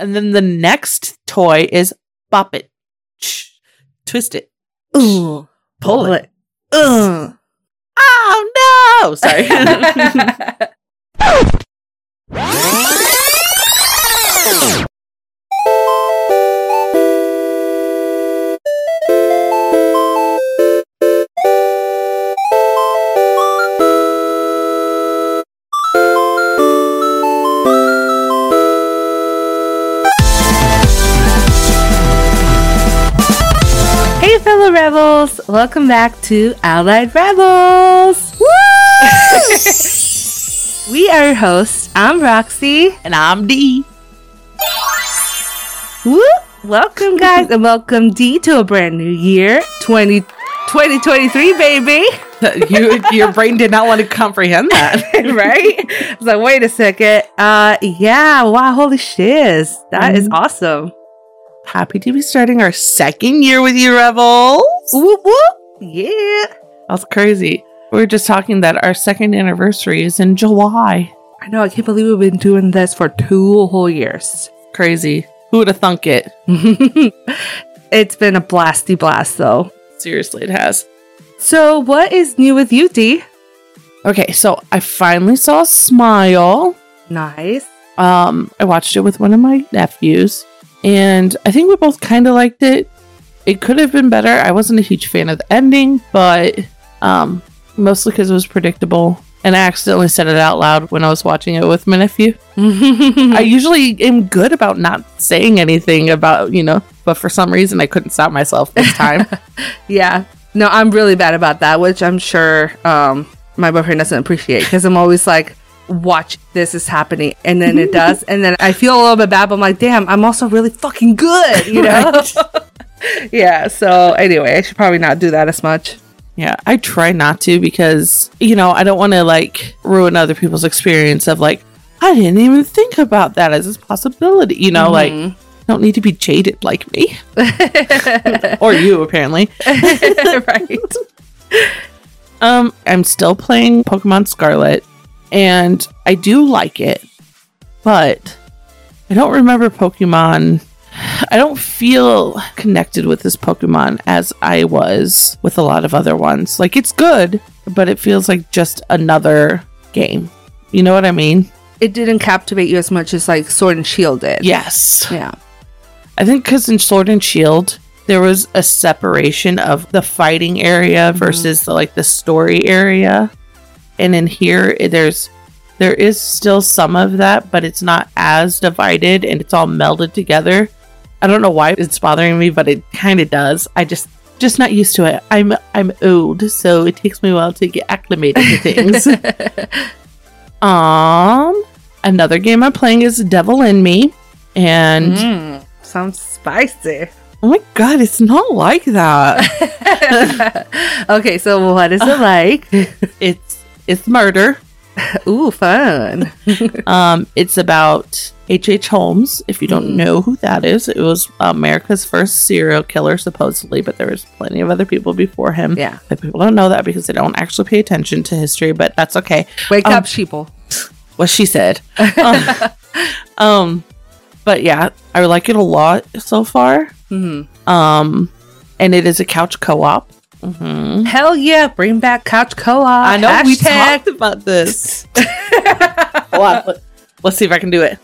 And then the next toy is bop it, twist it, Ooh. pull it. Oh no! Sorry. rebels! Welcome back to Allied Rebels. Woo! we are your hosts. I'm Roxy. and I'm Dee. Woo! Welcome, guys, and welcome Dee, to a brand new year, 20, 2023, baby. you, your brain did not want to comprehend that. right? I was like, wait a second. Uh, yeah, wow, holy shiz. That is awesome. Happy to be starting our second year with you, Rebels. Whoop, whoop. Yeah. That's crazy. We were just talking that our second anniversary is in July. I know, I can't believe we've been doing this for two whole years. Crazy. Who would have thunk it? it's been a blasty blast, though. Seriously, it has. So, what is new with you, D? Okay, so I finally saw Smile. Nice. Um, I watched it with one of my nephews, and I think we both kind of liked it. It could have been better. I wasn't a huge fan of the ending, but um, mostly because it was predictable. And I accidentally said it out loud when I was watching it with my nephew. I usually am good about not saying anything about, you know, but for some reason I couldn't stop myself this time. yeah. No, I'm really bad about that, which I'm sure um, my boyfriend doesn't appreciate because I'm always like, watch this is happening. And then it does. And then I feel a little bit bad, but I'm like, damn, I'm also really fucking good, you know? yeah. So, anyway, I should probably not do that as much. Yeah, I try not to because, you know, I don't want to like ruin other people's experience of like, I didn't even think about that as a possibility. You know, like, don't need to be jaded like me. or you, apparently. right. Um, I'm still playing Pokemon Scarlet and I do like it, but I don't remember Pokemon. I don't feel connected with this Pokemon as I was with a lot of other ones. Like it's good, but it feels like just another game. You know what I mean? It didn't captivate you as much as like Sword and Shield did. Yes. Yeah. I think because in Sword and Shield, there was a separation of the fighting area versus the, like the story area, and in here there's there is still some of that, but it's not as divided and it's all melded together. I don't know why it's bothering me, but it kind of does. I just just not used to it. I'm I'm old, so it takes me a while to get acclimated to things. um, another game I'm playing is Devil in Me, and Mm, sounds spicy. Oh my god, it's not like that. Okay, so what is it like? it's it's murder. Ooh, fun. Um, it's about H. H. Holmes. If you don't know who that is, it was America's first serial killer, supposedly, but there was plenty of other people before him. Yeah. but people don't know that because they don't actually pay attention to history. But that's okay. Wake Um, up, sheeple. What she said. um, um, but yeah, I like it a lot so far. Mm-hmm. Um, and it is a couch co-op. Mm-hmm. Hell yeah, bring back couch co-op. I know we talked about this. Hold on, let- let's see if I can do it.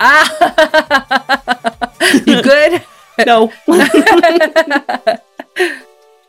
Ah, You good? No.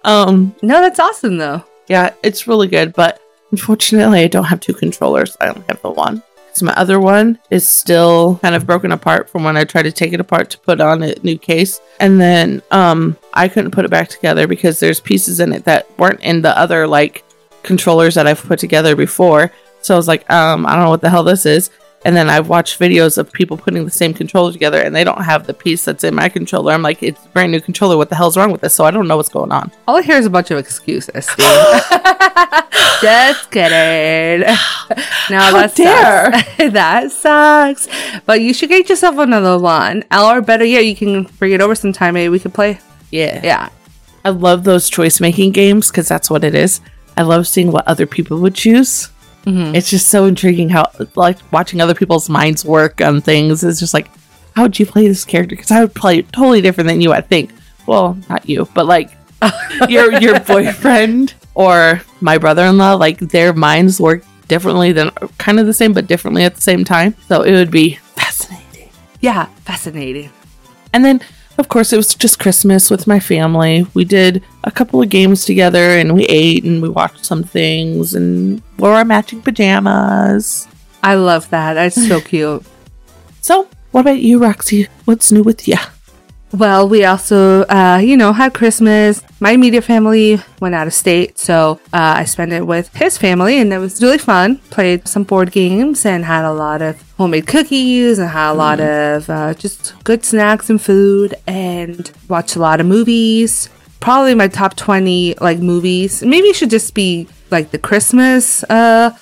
um, no, that's awesome though. yeah, it's really good, but unfortunately, I don't have two controllers. I only have the one. So my other one is still kind of broken apart from when I tried to take it apart to put on a new case, and then um, I couldn't put it back together because there's pieces in it that weren't in the other like controllers that I've put together before. So I was like, um, I don't know what the hell this is. And then I've watched videos of people putting the same controller together and they don't have the piece that's in my controller. I'm like, it's a brand new controller. What the hell's wrong with this? So I don't know what's going on. All I hear is a bunch of excuses. Just kidding. No, How that dare. sucks. that sucks. But you should get yourself another one. Or better yet, you can bring it over sometime. Maybe we could play. Yeah. Yeah. I love those choice making games because that's what it is. I love seeing what other people would choose. Mhm. It's just so intriguing how, like, watching other people's minds work on things is just like, how would you play this character? Because I would play it totally different than you, I think. Well, not you, but like your your boyfriend or my brother-in-law, like their minds work differently than kind of the same, but differently at the same time. So it would be fascinating. Yeah, fascinating. And then, of course, it was just Christmas with my family. We did a couple of games together and we ate and we watched some things and wore our matching pajamas. I love that. That's so cute. So, what about you, Roxy? What's new with you? Well, we also, uh, you know, had Christmas. My immediate family went out of state, so uh, I spent it with his family, and it was really fun. Played some board games and had a lot of homemade cookies and had a lot of uh, just good snacks and food, and watched a lot of movies. Probably my top twenty like movies. Maybe it should just be like the Christmas, uh,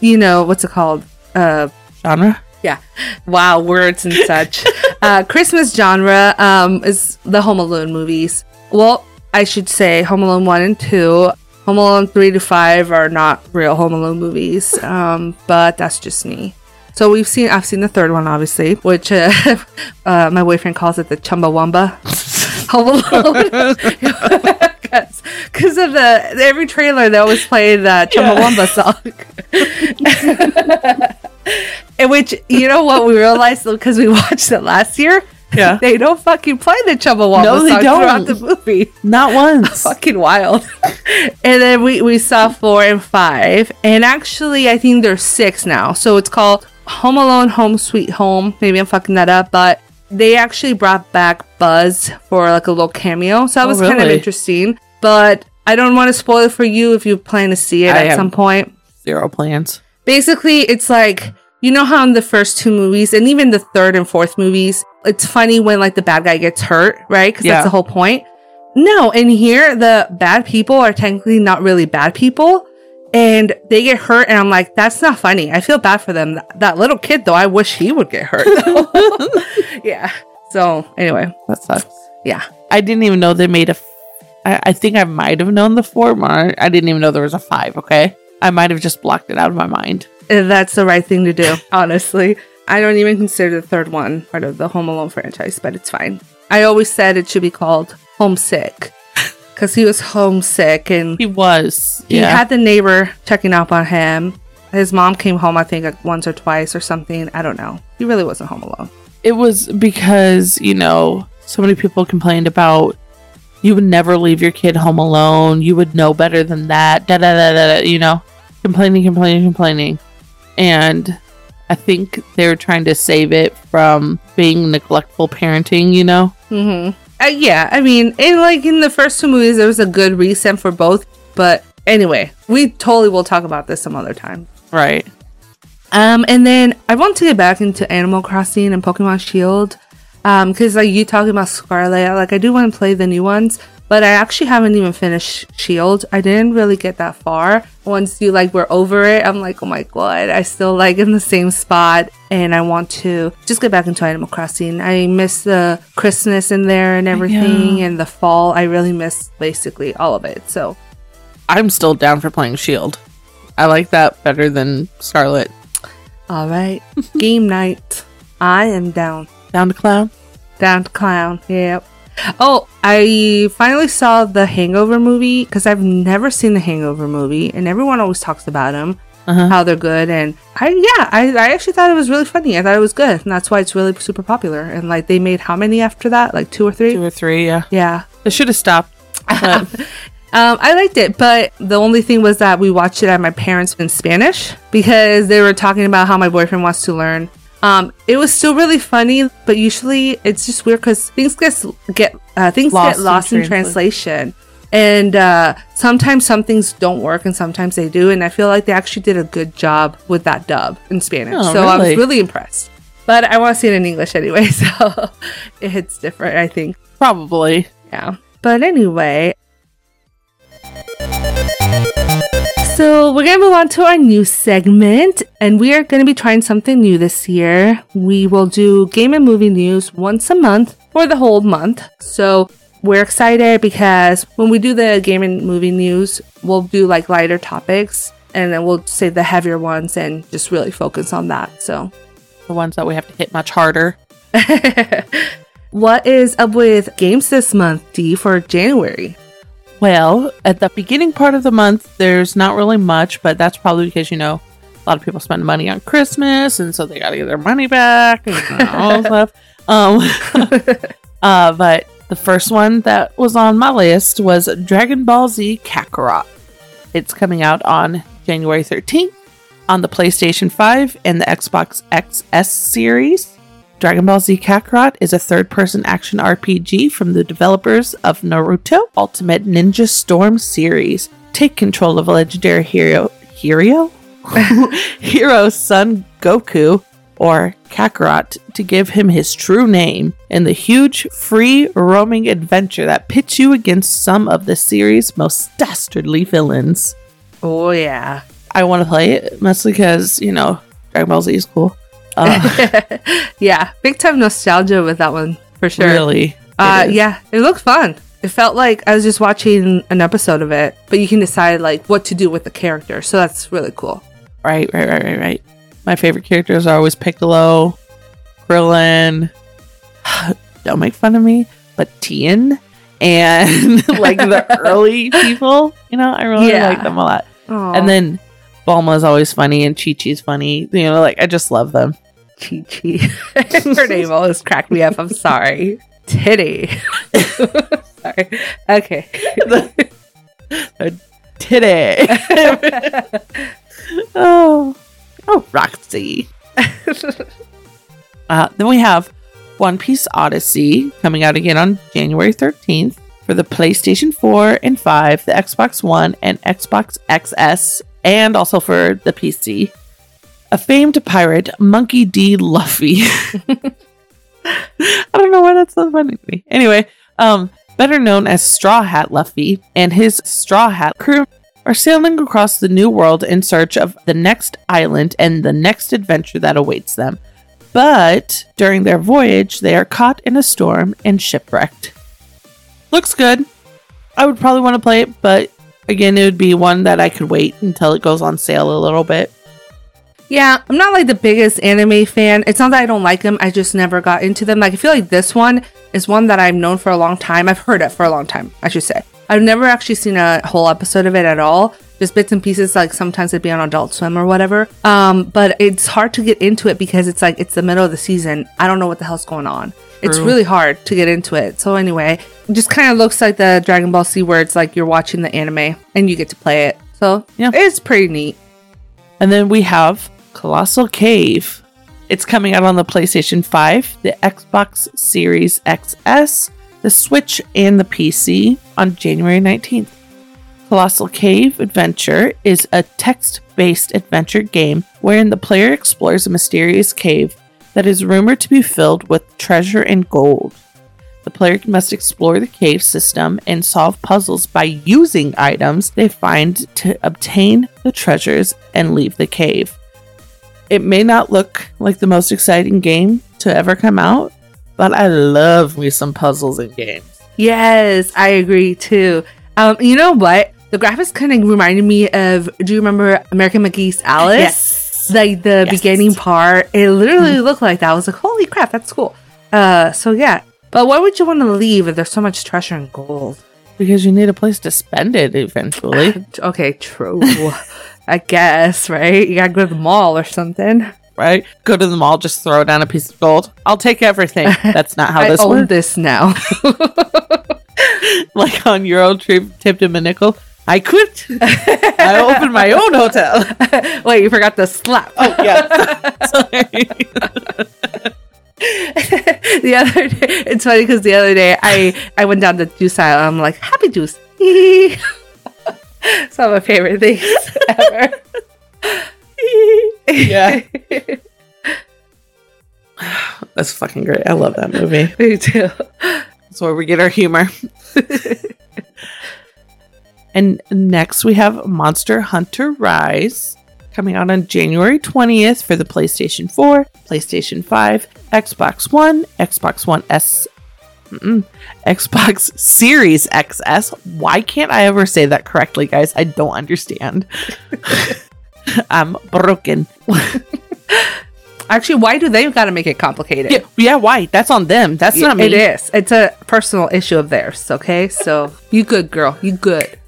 you know, what's it called? Uh, Genre? yeah. Wow, words and such. uh, Christmas genre um, is the Home Alone movies. Well, I should say Home Alone 1 and 2. Home Alone 3 to 5 are not real Home Alone movies, um, but that's just me. So we've seen, I've seen the third one, obviously, which uh, uh, my boyfriend calls it the Chumbawamba Home Alone. Because of the every trailer, they always play the Chumbawamba song. In which, you know what, we realized because we watched it last year. Yeah. They don't fucking play the Chumbawamba No, they song don't. the movie. Not once. Fucking wild. and then we, we saw four and five. And actually, I think there's six now. So it's called Home Alone, Home Sweet Home. Maybe I'm fucking that up, but they actually brought back Buzz for like a little cameo. So that Oh, was kind of interesting. But I don't want to spoil it for you if you plan to see it I at some point Zero plans. Basically it's like you know how in the first two movies and even the third and fourth movies it's funny when like the bad guy gets hurt right because Yeah. that's the whole point no in here the bad people are technically not really bad people and they get hurt and i'm like that's not funny i feel bad for them Th- that little kid though i wish he would get hurt yeah so anyway That sucks. yeah I didn't even know they made a. F- I, I think I might have known the four, I I didn't even know there was a five. Okay, I might have just blocked it out of my mind. Uh, that's the right thing to do honestly i don't even consider the third one part of the home alone franchise but it's fine i always said it should be called homesick because he was homesick and He was. he yeah. had the neighbor checking up on him his mom came home i think like once or twice or something i don't know he really wasn't home alone it was because you know so many people complained about you would never leave your kid home alone. You would know better than that. Da da da da. da you know, complaining, complaining, complaining, and I think they're trying to save it from being neglectful parenting. You know. mm-hmm. uh, yeah i mean in like in the first two movies there was a good reason for both but anyway we totally will talk about this some other time Right. Um, and then I want to get back into Animal Crossing and Pokemon Shield. Um, because like you talking about Scarlet, like I do want to play the new ones, but I actually haven't even finished Shield. I didn't really get that far. Once you like were over it, I'm like, oh my god, I still like in the same spot, and I want to just get back into Animal Crossing. I miss the Christmas in there and everything, know. and the fall. I really miss basically all of it. So I'm still down for playing Shield. I like that better than Scarlet. all right, game night. I am down. Down to clown. Down to clown. Yep. Oh, I finally saw the Hangover movie because I've never seen the Hangover movie, and everyone always talks about them, Uh-huh. how they're good. And I, yeah, I, I actually thought it was really funny. I thought it was good, and that's why it's really super popular. And like, they made how many after that? Like two or three? Two or three. Yeah. Yeah. They should have stopped. Um, I liked it, but the only thing was that we watched it at my parents in Spanish because they were talking about how my boyfriend wants to learn. Um, it was still really funny, but usually it's just weird because things get get uh, things Lost get in lost in, transla- translation, and uh, sometimes some things don't work and sometimes they do. And I feel like they actually did a good job with that dub in Spanish, Oh, so I was really? really impressed. But I want to see it in English anyway, so it hits different. I think. probably. Yeah. But anyway. So we're going to move on to our new segment, and we are going to be trying something new this year. We will do game and movie news once a month for the whole month. So we're excited because when we do the game and movie news, we'll do like lighter topics and then we'll say the heavier ones and just really focus on that. So The ones that we have to hit much harder. what is up with games this month, D, for January? Well, at the beginning part of the month, there's not really much, but that's probably because, you know, a lot of people spend money on Christmas, and so they got to get their money back and all that stuff. Um, uh, but the first one that was on my list was Dragon Ball Z Kakarot. It's coming out on January 13th on the PlayStation 5 and the Xbox XS series. Dragon Ball Z Kakarot is a third person action RPG from the developers of Naruto Ultimate Ninja Storm series. Take control of a legendary hero, hero? hero Son Goku, or Kakarot, to give him his true name in the huge, free roaming adventure that pits you against some of the series' most dastardly villains. Oh, yeah. I want to play it mostly because, you know, Dragon Ball Z is cool. Uh, yeah, big time nostalgia with that one for sure. Really? Uh, It yeah, it looked fun. It felt like I was just watching an episode of it, but you can decide like what to do with the character, so that's really cool. Right, right, right, right, right. My favorite characters are always Piccolo, Krillin. Don't make fun of me, but Tien and like the early people. You know, I really Yeah. like them a lot. Aw, And then Bulma's always funny and Chi Chi's funny. You know, like I just love them. Chi Chi, her name always cracked me up. I'm sorry, Titty. sorry. Okay. Titty. oh, oh, Roxy. uh, then we have One Piece Odyssey coming out again on January 13th for the PlayStation 4 and 5, the Xbox One, and Xbox XS, and also for the PC. A famed pirate, Monkey D. Luffy. I don't know why that's so funny to me. Anyway, um, better known as Straw Hat Luffy and his Straw Hat crew are sailing across the new world in search of the next island and the next adventure that awaits them. But during their voyage, they are caught in a storm and shipwrecked. Looks good. I would probably want to play it, but again, it would be one that I could wait until it goes on sale a little bit. Yeah, I'm not like the biggest anime fan. It's not that I don't like them, I just never got into them. Like, I feel like this one is one that I've known for a long time. I've heard it for a long time, I should say. I've never actually seen a whole episode of it at all. Just bits and pieces, like sometimes it'd be on Adult Swim or whatever. Um, but it's hard to get into it because it's like it's the middle of the season. I don't know what the hell's going on. It's really hard to get into it. So anyway, it just kind of looks like the Dragon Ball Z where it's like you're watching the anime and you get to play it. So Yeah. it's pretty neat. And then we have Colossal Cave. It's coming out on the PlayStation 5, the Xbox Series XS, the Switch, and the PC on January 19th. Colossal Cave Adventure is a text based adventure game wherein the player explores a mysterious cave that is rumored to be filled with treasure and gold. The player must explore the cave system and solve puzzles by using items they find to obtain the treasures and leave the cave. It may not look like the most exciting game to ever come out, but I love me some puzzles and games. Yes, I agree too. Um, you know what? The graphics kind of reminded me of. Do you remember American McGee's Alice? Yes. Like the Yes. beginning part, it literally looked like that. I was like, "Holy crap, that's cool." Uh, so yeah. But why would you want to leave if there's so much treasure and gold? Because you need a place to spend it eventually, Okay, true. I guess right. You gotta go to the mall or something. right? Go to the mall, just throw down a piece of gold. I'll take everything. That's not how I this own works. this now. like on Euro trip, tipped him a nickel. I quit. I opened my own hotel. Wait, you forgot the slap. Oh yeah. Sorry. the other day, it's funny because the other day I I went down the juice aisle. I'm like happy juice. Some of my favorite things ever. yeah. That's fucking great. I love that movie. Me too. That's where we get our humor. And next we have Monster Hunter Rise coming out on January 20th for the PlayStation 4, PlayStation 5, Xbox One, Xbox One S, mm-mm, Xbox Series XS. Why can't I ever say that correctly, guys? I don't understand. I'm broken. Actually, why do they gotta make it complicated? Yeah, yeah, why? That's on them. That's not me. It is. It's a personal issue of theirs. Okay, so you good, girl. You good.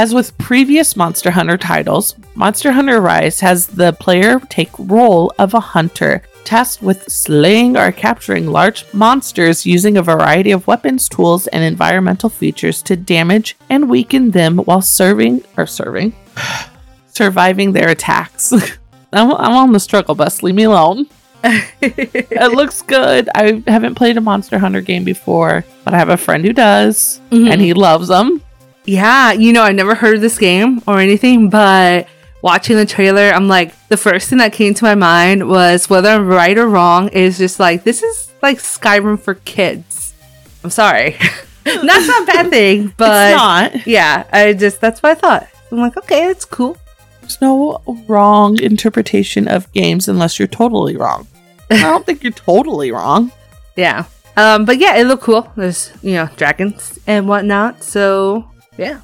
As with previous Monster Hunter titles, Monster Hunter Rise has the player take role of a hunter tasked with slaying or capturing large monsters using a variety of weapons, tools, and environmental features to damage and weaken them while serving or serving surviving their attacks. I'm, I'm on the struggle bus. Leave me alone. it looks good. I haven't played a Monster Hunter game before, but I have a friend who does, Mhm. and he loves them. Yeah, you know, I never heard of this game or anything, but watching the trailer, I'm like, the first thing that came to my mind was whether I'm right or wrong is just like, this is like Skyrim for kids. I'm sorry. that's not a bad thing, but it's not. yeah, I just, that's what I thought. I'm like, okay, it's cool. There's no wrong interpretation of games unless you're totally wrong. I don't think you're totally wrong. Yeah. Um, but yeah, it looked cool. There's, you know, dragons and whatnot. So, yeah.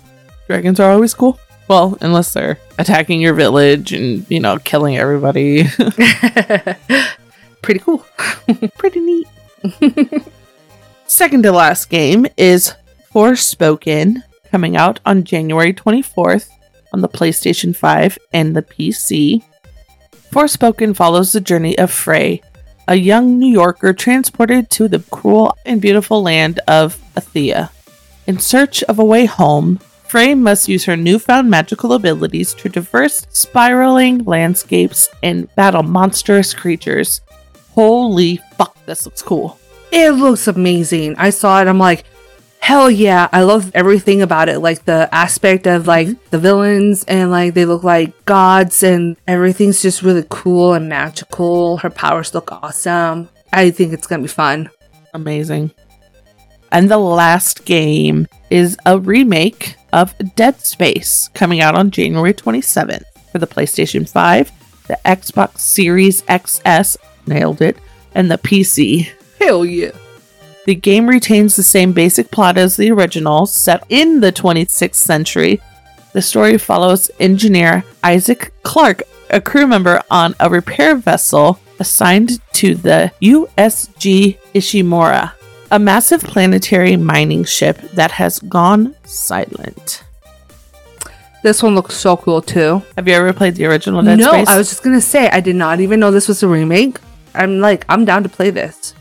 Dragons are always cool. Well, unless they're attacking your village and, you know, killing everybody. Pretty cool. Pretty neat. Second to last game is Forspoken, coming out on January 24th on the PlayStation 5 and the PC. Forspoken follows the journey of Frey, a young New Yorker transported to the cruel and beautiful land of Athia. In search of a way home, Frey must use her newfound magical abilities to traverse spiraling landscapes and battle monstrous creatures. Holy fuck, this looks cool. It looks amazing. I saw it. I'm like, hell yeah. I love everything about it. Like the aspect of like mm-hmm. the villains and like they look like gods and everything's just really cool and magical. Her powers look awesome. I think it's to be fun. Amazing. And the last game is a remake of Dead Space coming out on January 27th for the PlayStation 5, the Xbox Series XS, nailed it, and the PC. Hell yeah. The game retains the same basic plot as the original, set in the 26th century. The story follows engineer Isaac Clarke, a crew member on a repair vessel assigned to the USG Ishimura, a massive planetary mining ship that has gone silent. This one looks so cool too. Have you ever played the original Dead no, Space? I was just to say, I did not even know this was a remake. I'm like, I'm down to play this.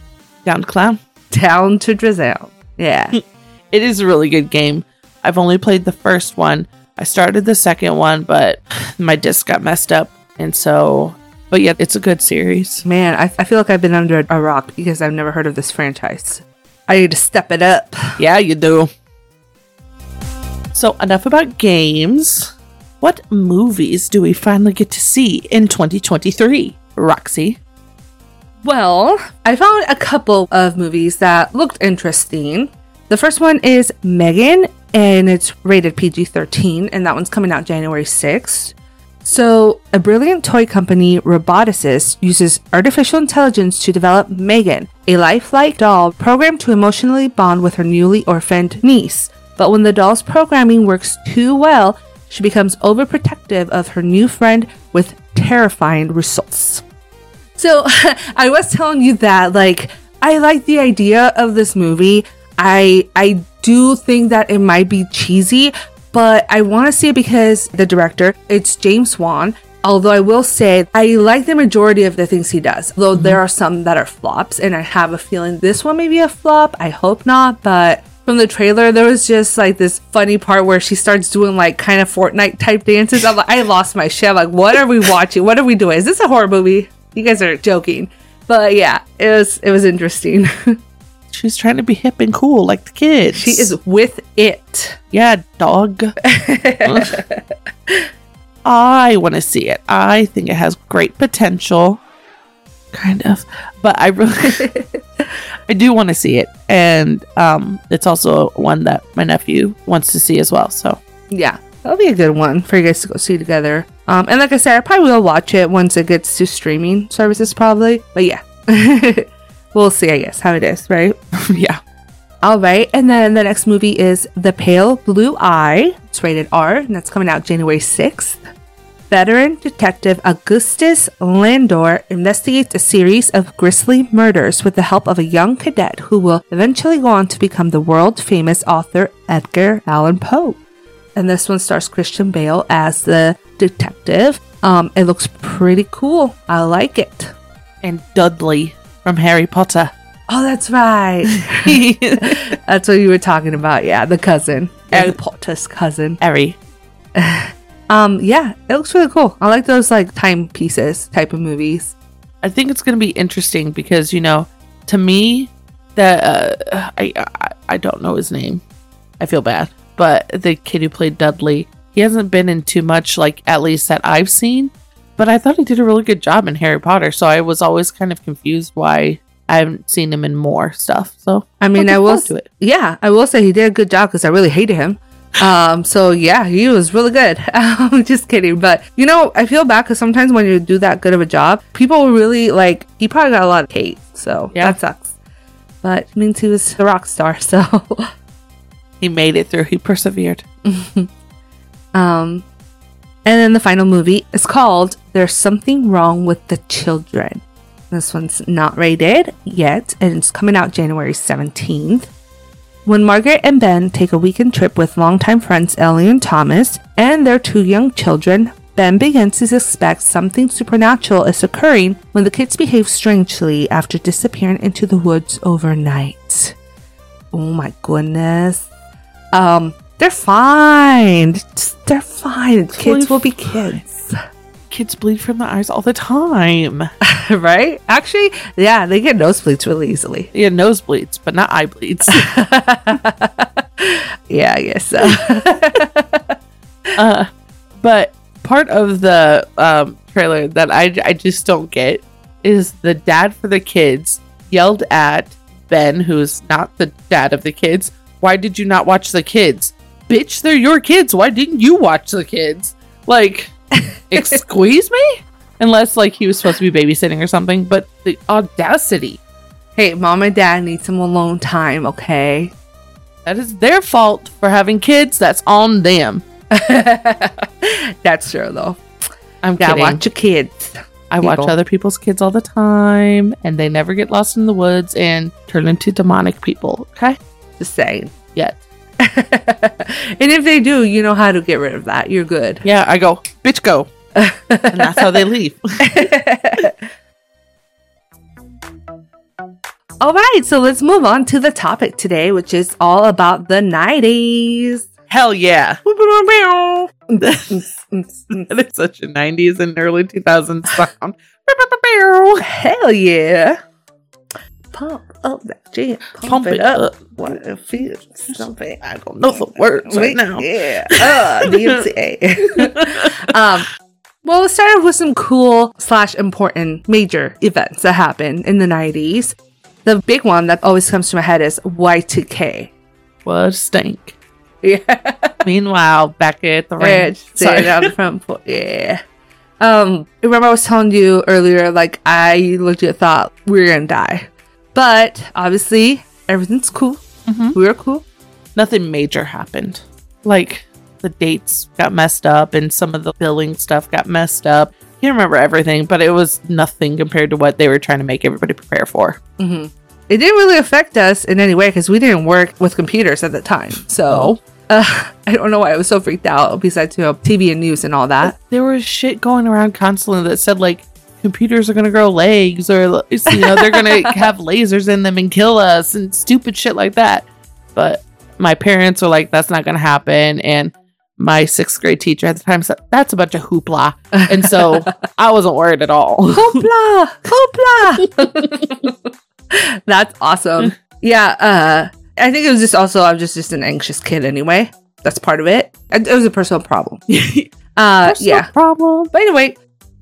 down to clown. Down to drizzle. Yeah. It is a really good game. I've only played the first one. I started the second one, but my disc got messed up. And so, but yeah, it's a good series. Man, I, I feel like I've been under a rock because I've never heard of this franchise. I need to step it up. Yeah, you do. So, enough about games. What movies do we finally get to see in 2023? Roxy. Well, I found a couple of movies that looked interesting. The first one is Megan, and it's rated PG 13, and that one's coming out January 6th. So, a brilliant toy company, Roboticist, uses artificial intelligence to develop Megan, a lifelike doll programmed to emotionally bond with her newly orphaned niece. But when the doll's programming works too well, she becomes overprotective of her new friend with terrifying results. So I was telling you that like I like the idea of this movie. I I do think that it might be cheesy, but I want to see it because the director, it's James Wan. Although I will say I like the majority of the things he does. Though mm-hmm. there are some that are flops and I have a feeling this one may be a flop. I hope not, but from the trailer there was just like this funny part where she starts doing like kind of Fortnite type dances. I'm like, I lost my shit. I'm like, what are we watching? What are we doing? Is this a horror movie? You guys are joking. But yeah, it was it was interesting. She's trying to be hip and cool like the kids. she is with it. Yeah, dog. I want to see it. I think it has great potential. Kind of. But I really I do want to see it. And um it's also one that my nephew wants to see as well. So Yeah, that'll be a good one for you guys to go see together. Um, and like I said, I probably will watch it once it gets to streaming services, probably. But yeah, we'll see. I guess how it is, right? yeah. All right, and then the next movie is The Pale Blue Eye. It's rated R, and that's coming out January 6th. veteran detective Augustus Landor investigates a series of grisly murders with the help of a young cadet who will eventually go on to become the world famous author Edgar Allan Poe. And this one stars Christian Bale as the detective. Um, it looks pretty cool. I like it. And Dudley from Harry Potter. Oh, that's right. that's what you were talking about. Yeah, the cousin, Harry Potter's cousin. Harry. Um, yeah, it looks really cool. I like those like timepieces type of movies. I think it's going to be interesting because you know, to me, that uh, I, I I don't know his name. I feel bad, but the kid who played Dudley, he hasn't been in too much, like at least that I've seen. But I thought he did a really good job in Harry Potter, so I was always kind of confused why I haven't seen him in more stuff. So I mean, I will. to it. Yeah, I will say he did a good job because I really hated him. Um, so yeah, he was really good. I'm just kidding, but you know, I feel bad because sometimes when you do that good of a job, people really like. He probably got a lot of hate, so Yeah. that sucks. But it means he was a rock star, so He made it through. He persevered. Um, and then the final movie is called There's Something Wrong with the Children. This one's not rated yet, and it's coming out January 17th. When Margaret and Ben take a weekend trip with longtime friends Ellie and Thomas and their two young children, Ben begins to suspect something supernatural is occurring when the kids behave strangely after disappearing into the woods overnight. Oh my goodness. Um, they're fine. Just- They're fine. Kids will be kids. Kids bleed from the eyes all the time. right? Actually, yeah, they get nosebleeds really easily. Yeah, nosebleeds, but not eye bleeds. Yeah, I guess so. uh, but part of the um, trailer that I, I just don't get is the dad for the kids yelled at Ben, who's not the dad of the kids. Why did you not watch the kids? Bitch, they're your kids. Why didn't you watch the kids? Like, excuse me? Unless, like, he was supposed to be babysitting or something, but the audacity. hey, mom and dad need some alone time, okay? That is their fault for having kids. That's on them. That's true, though. I'm Yeah, kidding. watch your kids. I watch other people's kids all the time, and they never get lost in the woods and turn into demonic people. Okay? Just saying. Yet. and if they do, you know how to get rid of that. You're good. Yeah, I go, bitch, go. and that's how they leave. All right, so let's move on to the topic today, which is all about the 90s. Hell yeah. that is such a 90s and early 2000s sound. Hell yeah. Pump up that jam. Pump, Pump it it up. up. What it feels something. I don't know the words right now. Yeah. Uh, DMCA. um, well, let's start off with some cool slash important major events that happened in the 90s. The big one that always comes to my head is Y2K. What a stink. Yeah. Meanwhile, back at the ranch. Sorry. on the front porch. Yeah. Um, remember I was telling you earlier, like I legit thought we were gonna die, but obviously everything's cool. Mhm. We were cool. Nothing major happened. Like the dates got messed up and some of the billing stuff got messed up. Can't remember everything, but it was nothing compared to what they were trying to make everybody prepare for. hmm It didn't really affect us in any way because we didn't work with computers at the time. So uh, I don't know why I was so freaked out. Besides, you know, TV and news and all that. There was shit going around constantly that said like computers are gonna grow legs or you know they're gonna have lasers in them and kill us and stupid shit like that. But my parents were like, "That's not gonna happen," and my sixth grade teacher at the time said, "That's a bunch of hoopla," and so I wasn't worried at all. Hoopla! Hoopla! That's awesome. Yeah, uh, I think it was just also, I was just, just an anxious kid anyway. That's part of it. It was a personal problem. Uh, no yeah. problem. But anyway,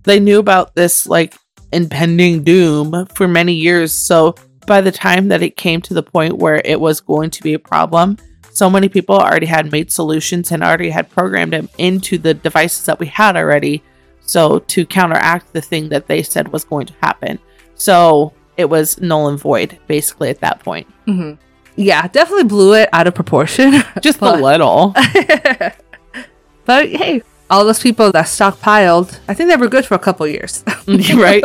They knew about this like impending doom for many years. So by the time that it came to the point where it was going to be a problem, so many people already had made solutions and already had programmed them into the devices that we had already. So to counteract the thing that they said was going to happen. So it was null and void basically at that point. mhm. yeah, definitely blew it out of proportion. Just But- a little. but hey, all those people that stockpiled, I think they were good for a couple years. right?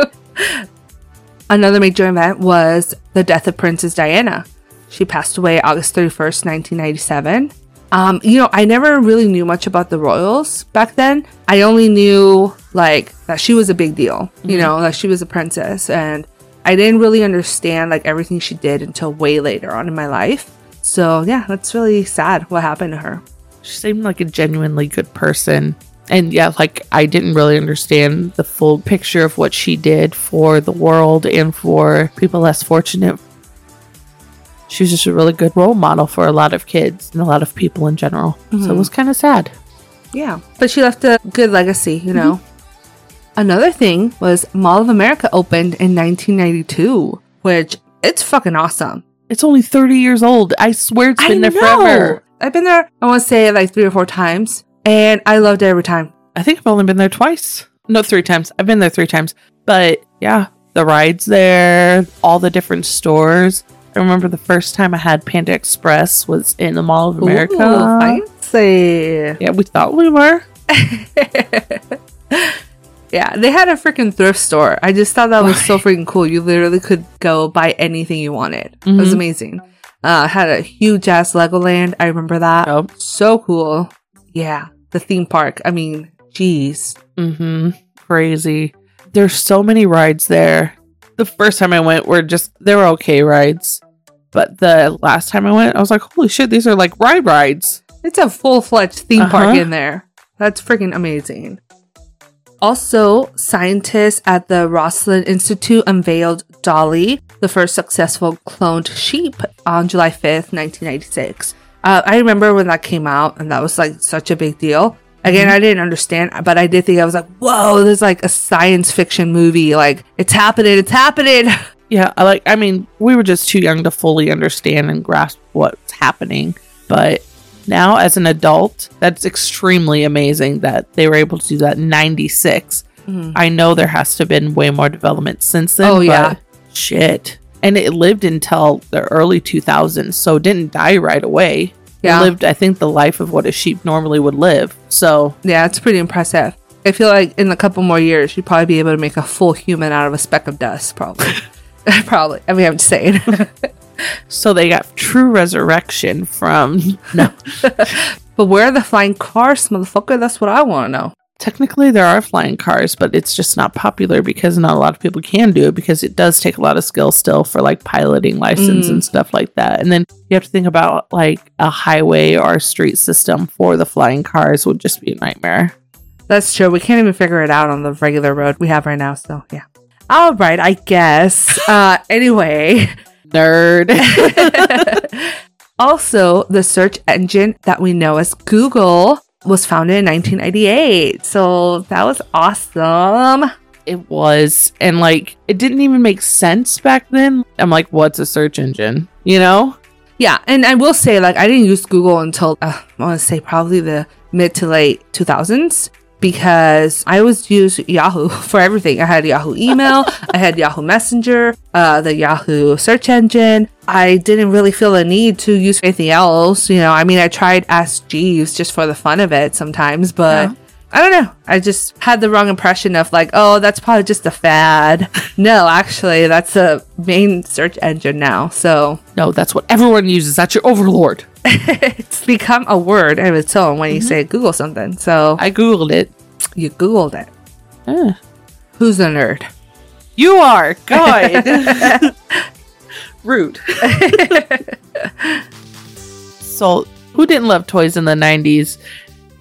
Another major event was the death of Princess Diana. She passed away August 31st, 1997. Um, you know, I never really knew much about the royals back then. I only knew like that she was a big deal, you Mhm. know, that she was a princess and I didn't really understand like everything she did until way later on in my life. So, yeah, that's really sad what happened to her. She seemed like a genuinely good person. And yeah, like I didn't really understand the full picture of what she did for the world and for people less fortunate. She was just a really good role model for a lot of kids and a lot of people in general. So it Mhm. was kind of sad. Yeah, but she left a good legacy, you know. Another thing was Mall of America opened in 1992, which it's fucking awesome. It's only 30 years old. I swear it's been there forever. I've been there, I want to say like three or four times, and I loved it every time. I think I've only been there twice. No, three times. I've been there three times. But yeah, the rides there, all the different stores. I remember the first time I had Panda Express was in the Mall of America. Ooh, fancy. yeah, we thought we were. Yeah, they had a freaking thrift store. I just thought that was so freaking cool. You literally could go buy anything you wanted. It was Mhm. amazing. Uh, had a huge ass Legoland. I remember that. Yep. So cool. Yeah, the theme park. I mean, jeez. Mm-hmm. Crazy. There's so many rides there. The first time I went were just they were okay rides. But the last time I went, I was like, holy shit, these are like ride rides. It's a full fledged theme park Uh-huh. in there. That's freaking amazing. Also, scientists at the Roslin Institute unveiled Dolly, the first successful cloned sheep, on July 5th, 1996. Uh, I remember when that came out, and that was like such a big deal. Again, I didn't understand, but I did think I was like, whoa, there's like a science fiction movie. Like, it's happening, it's happening. Yeah, I like I mean, we were just too young to fully understand and grasp what's happening. But now as an adult, that's extremely amazing that they were able to do that in 96. Mhm. I know there has to have been way more development since then. Oh, but yeah. Shit. And it lived until the early 2000s, so it didn't die right away. Yeah. It lived, I think, the life of what a sheep normally would live. So, Yeah, it's pretty impressive. I feel like in a couple more years, you'd probably be able to make a full human out of a speck of dust, probably. probably. I mean, I'm just saying. so they got true resurrection from no. but where are the flying cars, motherfucker? That's what I want to know. Technically, there are flying cars, but it's just not popular because not a lot of people can do it because it does take a lot of skill still for like piloting license Mm. and stuff like that. And then you have to think about like a highway or a street system for the flying cars would just be a nightmare. That's true. We can't even figure it out on the regular road we have right now. So, yeah. All right, I guess. Uh, anyway, Nerd. also, the search engine that we know as Google was founded in 1998. So, that was awesome. it was. And like, it didn't even make sense back then. I'm like, what's a search engine? You know? Yeah, and I will say, like, I didn't use Google until uh, I want to say probably the mid to late 2000s because I always used Yahoo for everything. I had Yahoo email, I had Yahoo Messenger, uh, the Yahoo search engine. I didn't really feel the need to use anything else. You know, I mean, I tried Ask Jeeves just for the fun of it sometimes, but. Yeah. I don't know. I just had the wrong impression of like, oh, that's probably just a fad. no, actually, that's a main search engine now. So No, that's what everyone uses. That's your overlord. it's become a word of its own when you mm-hmm. say Google something. So I Googled it. you Googled it. Who's a nerd? You are. God. Rude. so, who didn't love toys in the 90s?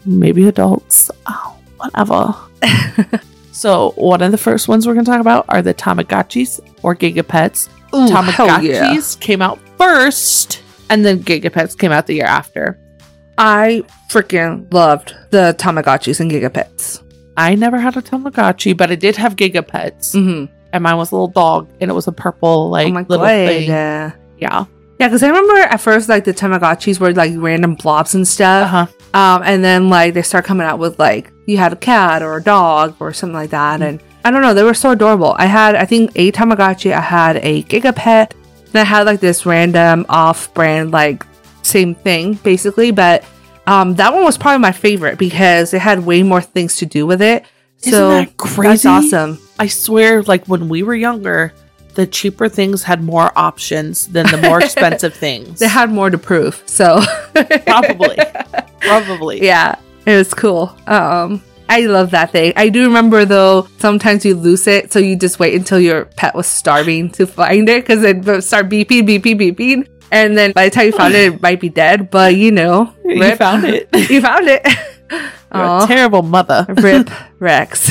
Maybe adults. Oh, whatever. so, one of the first ones we're going to talk about are the Tamagotchis or Gigapets. Ooh, hell Tamagotchis yeah. came out first, and then Gigapets came out the year after. I freaking loved the Tamagotchis and Gigapets. I never had a Tamagotchi, but I did have Gigapets, Mm-hmm. and mine was a little dog, and it was a purple, like, oh my little god. thing. Yeah. Yeah. Yeah, because I remember at first like the Tamagotchis were like random blobs and stuff. huh. Um, and then like they start coming out with like you had a cat or a dog or something like that, and I don't know, they were so adorable. I had I think a Tamagotchi, I had a Gigapet, and I had like this random off-brand like same thing basically, but Um, that one was probably my favorite because it had way more things to do with it. Isn't so that crazy? that's awesome. I swear, like when we were younger, the cheaper things had more options than the more expensive things. They had more to prove. So probably, probably. yeah, it was cool. Um, I love that thing. I do remember though, sometimes you lose it, so you just wait until your pet was starving to find it because it would start beeping, beeping, beeping. And then by the time you found it, it might be dead. But you know, You rip. found it. you found it. You're a terrible mother. Rip Rex.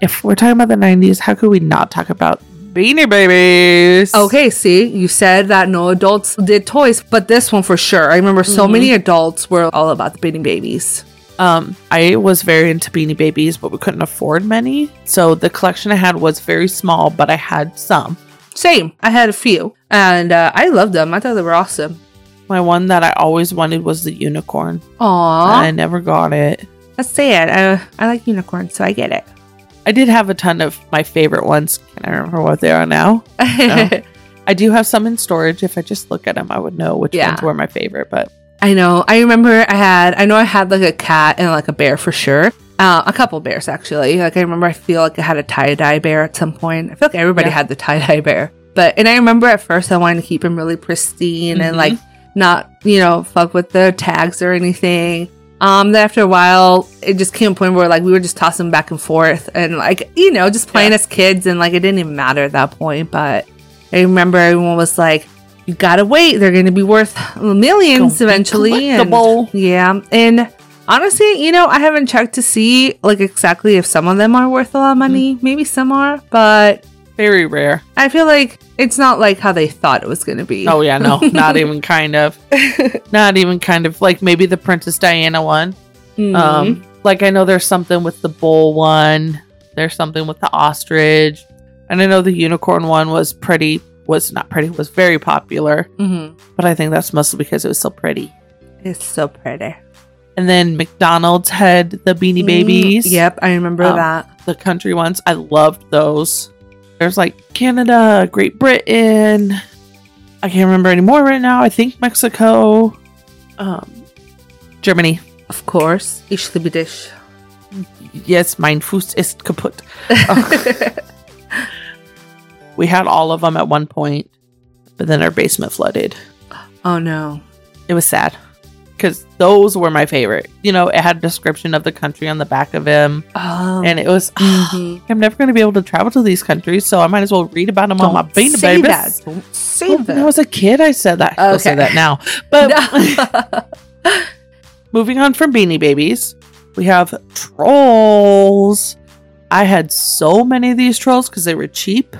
If we're talking about the 90s, how could we not talk about Beanie Babies? okay, see, you said that no adults did toys, but this one for sure. I remember so mm-hmm. many adults were all about the Beanie Babies. Um, I was very into Beanie Babies, but we couldn't afford many. So the collection I had was very small, but I had some. Same. I had a few, and uh, I loved them. I thought they were awesome. My one that I always wanted was the unicorn. Aww, I never got it. that's sad. Uh, I like unicorns, so I get it. I did have a ton of my favorite ones. Can I remember what they are now? I do have some in storage. If I just look at them, I would know which Yeah. ones were my favorite. But I know. I remember I had. I know I had like a cat and like a bear for sure. Uh, a couple bears actually. Like I remember, I feel like I had a tie dye bear at some point. I feel like everybody Yeah. had the tie dye bear. But and I remember at first I wanted to keep him really pristine and Mhm. like not you know fuck with the tags or anything. Um, then after a while, it just came a point where like we were just tossing back and forth and like you know just playing Yeah. as kids and like it didn't even matter at that point. But I remember everyone was like, "You gotta wait; they're to be worth millions Gonna eventually." And yeah, and honestly, you know, I haven't checked to see like exactly if some of them are worth a lot of money. Mm-hmm. Maybe some are, but very rare. I feel like it's not like how they thought it was to be. Oh yeah, no, not even kind of. Not even kind of like maybe the Princess Diana one. Mhm. Um, like I know there's something with the bull one. There's something with the ostrich, and I know the unicorn one was pretty. Was not pretty. Was very popular, Mhm. but I think that's mostly because it was so pretty. it's so pretty. And then McDonald's had the Beanie Babies. Mm, Yep, I remember Um, that. the country ones. I loved those. There's like Canada, Great Britain. I can't remember anymore right now. I think Mexico, um, Germany. Of course, ich liebe dich. Yes, mein Fuß ist kaputt. Oh. We had all of them at one point, but then our basement flooded. Oh no. It was sad because those were my favorite. You know, it had a description of the country on the back of them, Oh. and it was. Mhm. I'm never going to be able to travel to these countries, so I might as well read about them on my Beanie say Babies. that. Don't say Well, when I was a kid, I said that. I'll say that now. But moving on from Beanie Babies, we have trolls. I had so many of these trolls because they were cheap.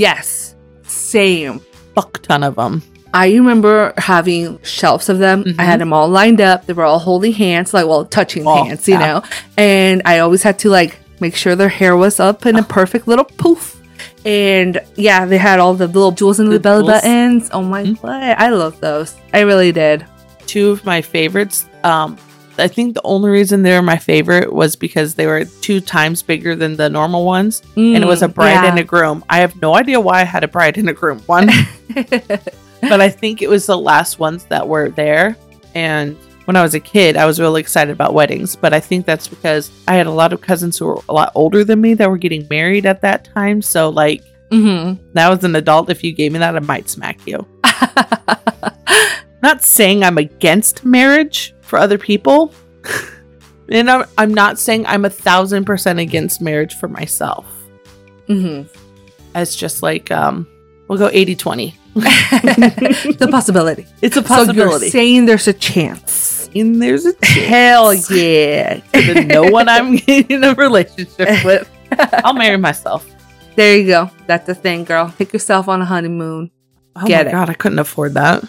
Yes, same. Fuck ton of them. I remember having shelves of them. I had them all lined up. They were all holding hands, like well, touching Oh, hands, you yeah. know. And I always had to like make sure their hair was up in a perfect little poof. And yeah, they had all the little jewels in the, The belly jewels. buttons. Oh my Mhm. god, I love those. I really did. Two of my favorites. Um, I think the only reason they were my favorite was because they were two times bigger than the normal ones, and it was a Mm, bride yeah. and a groom. I have no idea why I had a bride and a groom one. but I think it was the last ones that were there. And when I was a kid, I was really excited about weddings. But I think that's because I had a lot of cousins who were a lot older than me that were getting married at that time. So, like, hmm now as an adult, if you gave me that, I might smack you. Not saying I'm against marriage for other people. and I'm, I'm not saying I'm a thousand percent against marriage for myself. hmm It's just like, um, we'll go 80 20. the possibility. It's a So you're possibility. saying there's a chance. and there's a Hell yeah. to no one I'm in a relationship with. I'll marry myself. There you go. That's the thing, girl. Pick yourself on a honeymoon. Oh Get my it. god, I couldn't afford that.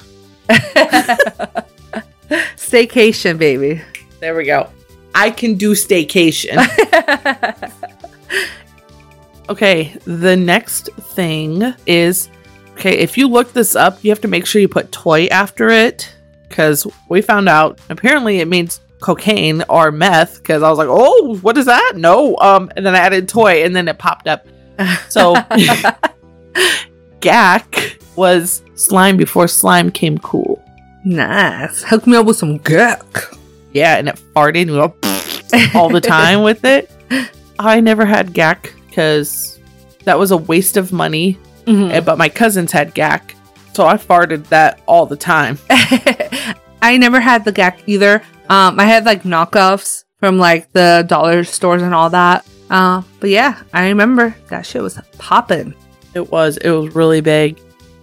Staycation, baby. There we go. I can do staycation. okay, the next thing is okay, if you look this up, you have to make sure you put toy after it because we found out apparently it means cocaine or meth because I was like, oh, what is that? No. Um, and then I added toy and then it popped up. So Gak was slime before slime came cool. Nice. Hook me up with some Gak. Yeah, and it farted and we go all the time with it. I never had Gak because that was a waste of money. Mhm. eh, But my cousins had Gak, so I farted that all the time. I never had the Gak either. Um, I had like knockoffs from like the dollar stores and all that. Uh, but yeah, I remember that shit was popping. It was it was really big.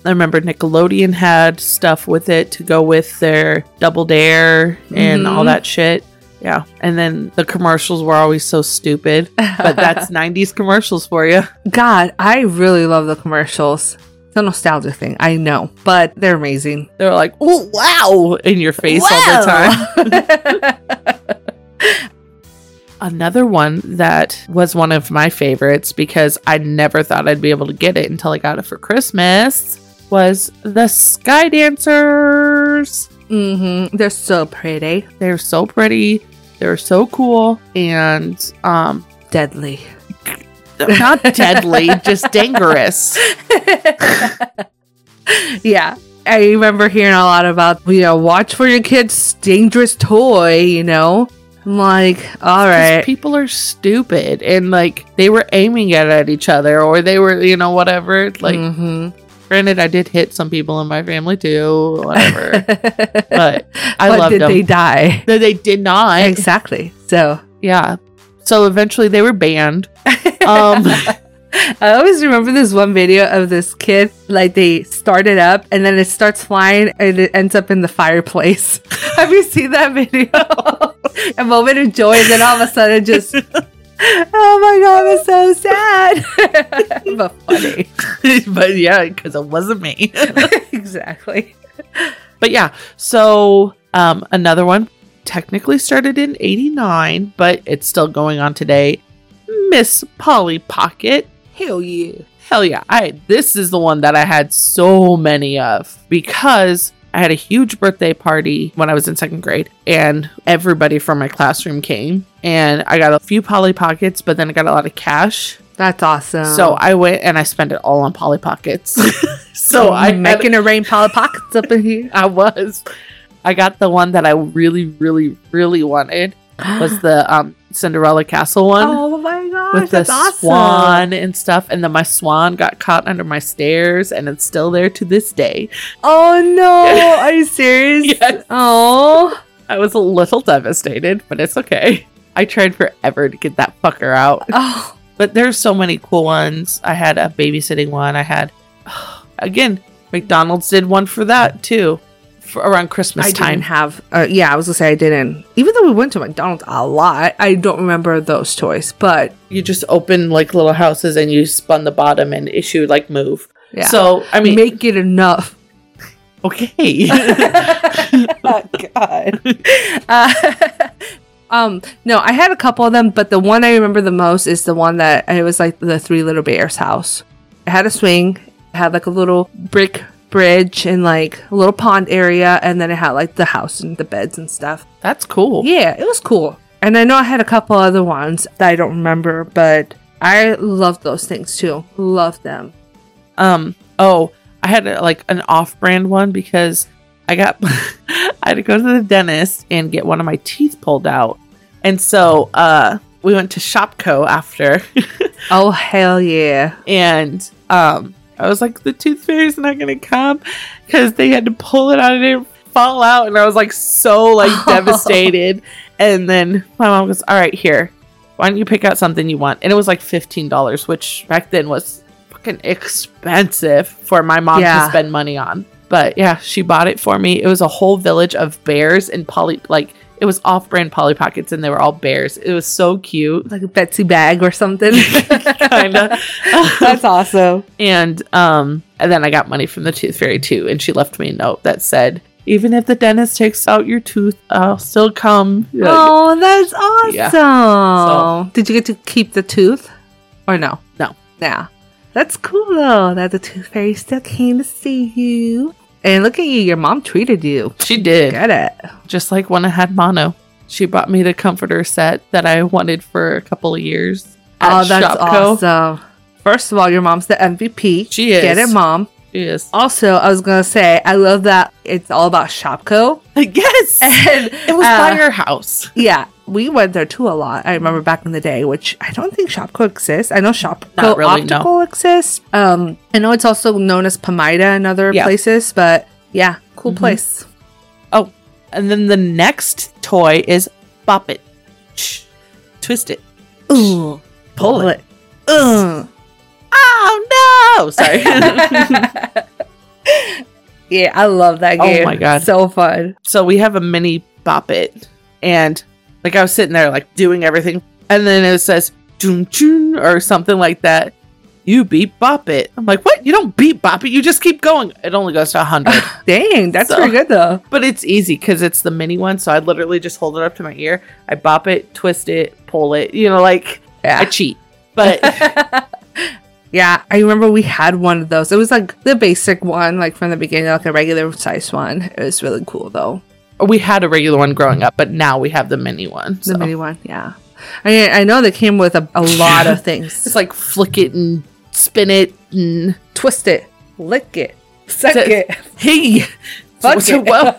I remember Nickelodeon had stuff with it to go with their Double Dare and all Mhm. that shit. Yeah, and then the commercials were always so stupid. But that's '90s commercials for you. God, I really love the commercials. It's a nostalgia thing, I know, but they're amazing. They're like, "Oh wow!" in your face all the time. Another one that was one of my favorites because I never thought I'd be able to get it until I got it for Christmas was the Sky Dancers. mm-hmm. They're so pretty, They're so pretty. They're so cool and um deadly. not deadly, just dangerous. yeah. I remember hearing a lot about, you know, watch for your kid's dangerous toy, you know? I'm like, all right. People are stupid and like they were aiming it at each other or they were, you know, whatever. Like Mhm. Granted I did hit some people in my family too, whatever. but I but loved did them. they die? No, they did not. exactly. So Yeah. So eventually they were banned. Um I always remember this one video of this kid, like they start it up and then it starts flying and it ends up in the fireplace. Have you seen that video? a moment of joy, and then all of a sudden just, oh my god, it's so sad. but funny. but yeah, because it wasn't me. exactly. But yeah, so um, another one technically started in 89, but it's still going on today. Miss Polly Pocket. Hell yeah. Hell yeah. I this is the one that I had so many of because I had a huge birthday party when I was in second grade and everybody from my classroom came and I got a few Polly Pockets, but then I got a lot of cash. That's awesome. So I went and I spent it all on Polly Pockets. so I I'm making it rain Polly Pockets up in here. I was. I got the one that I really, really, really wanted was the um, Cinderella Castle one Oh my gosh, with the that's awesome. swan and stuff. And then my swan got caught under my stairs, and it's still there to this day. Oh no, are you serious? Yes. Oh. I was a little devastated, but it's okay. I tried forever to get that fucker out. Oh. But there's so many cool ones. I had a babysitting one. I had, again, McDonald's did one for that too, around Christmas I time. didn't have. Uh, yeah, I was gonna say I didn't. Even though we went to McDonald's a lot, I don't remember those toys. But you just open like little houses and you spun the bottom and issue like move. yeah, So I mean, make it enough. okay. oh God. Uh, um, no, I had a couple of them, but the one I remember the most is the one that it was like the Three Little Bears house. It had a swing, it had like a little brick bridge and like a little pond area, and then it had like the house and the beds and stuff. That's cool. Yeah, it was cool. And I know I had a couple other ones that I don't remember, but I love those things too. Love them. Um. Oh, I had a, like an off-brand one because I got I had to go to the dentist and get one of my teeth pulled out, and so uh we went to Shopko after, Oh hell yeah! and um I was like the tooth fairy's not gonna come because they had to pull it out and it fall out, and I was like so like devastated. And then my mom goes, "All right, here, why don't you pick out something you want?" And it was like fifteen dollars, which back then was fucking expensive for my mom Yeah. to spend money on. But yeah, she bought it for me. It was a whole village of bears and poly like it was off-brand Polly Pockets, and they were all bears. It was so cute, Like a Betsy bag or something. kinda. That's awesome. and um, and then I got money from the Tooth Fairy too, and she left me a note that said, "Even if the dentist takes out your tooth, I'll still come." Like, Oh, that's awesome. Yeah. Did you get to keep the tooth or no? No. Yeah. That's cool though that the tooth fairy still came to see you. And look at you, your mom treated you. She did. Get it. just like when I had mono. She bought me the comforter set that I wanted for a couple of years. Oh, at oh, that's Shopko. awesome. First of all, your mom's the MVP. She is. Get it, mom. Is. Also, I was gonna say I love that it's all about Shopko. Yes. And It was uh, by your house. Yeah, we went there too a lot. I remember back in the day, which I don't think Shopko exists. I know Shopko Not really, no. Optical exists. Um, I know it's also known as Pamida in other Yeah. places, but yeah, cool place. Oh, and then the next toy is Bop It. Shh. Twist it. Ooh, Pull it. Ugh. Oh no! Sorry. Yeah, I love that game. Oh my God. so fun. so we have a mini Bop It, and like I was sitting there like doing everything, and then it says "Doom Choon" or something like that. You beat Bop It. I'm like, what? You don't beat Bop It. You just keep going. It only goes to 100. Dang, that's So- pretty good though. But it's easy because it's the mini one. So I literally just hold it up to my ear. I bop it, twist it, pull it. You know, like Yeah. I cheat. But Yeah, I remember we had one of those. It was like the basic one, like from the beginning, like a regular size one. It was really cool though. we had a regular one growing up, but now we have the mini one. The mini one, yeah. I I know they came with a, a lot of things. it's like flick it and spin it and Twist it, lick it, suck So- it. hey. Fuck so, it. whoa,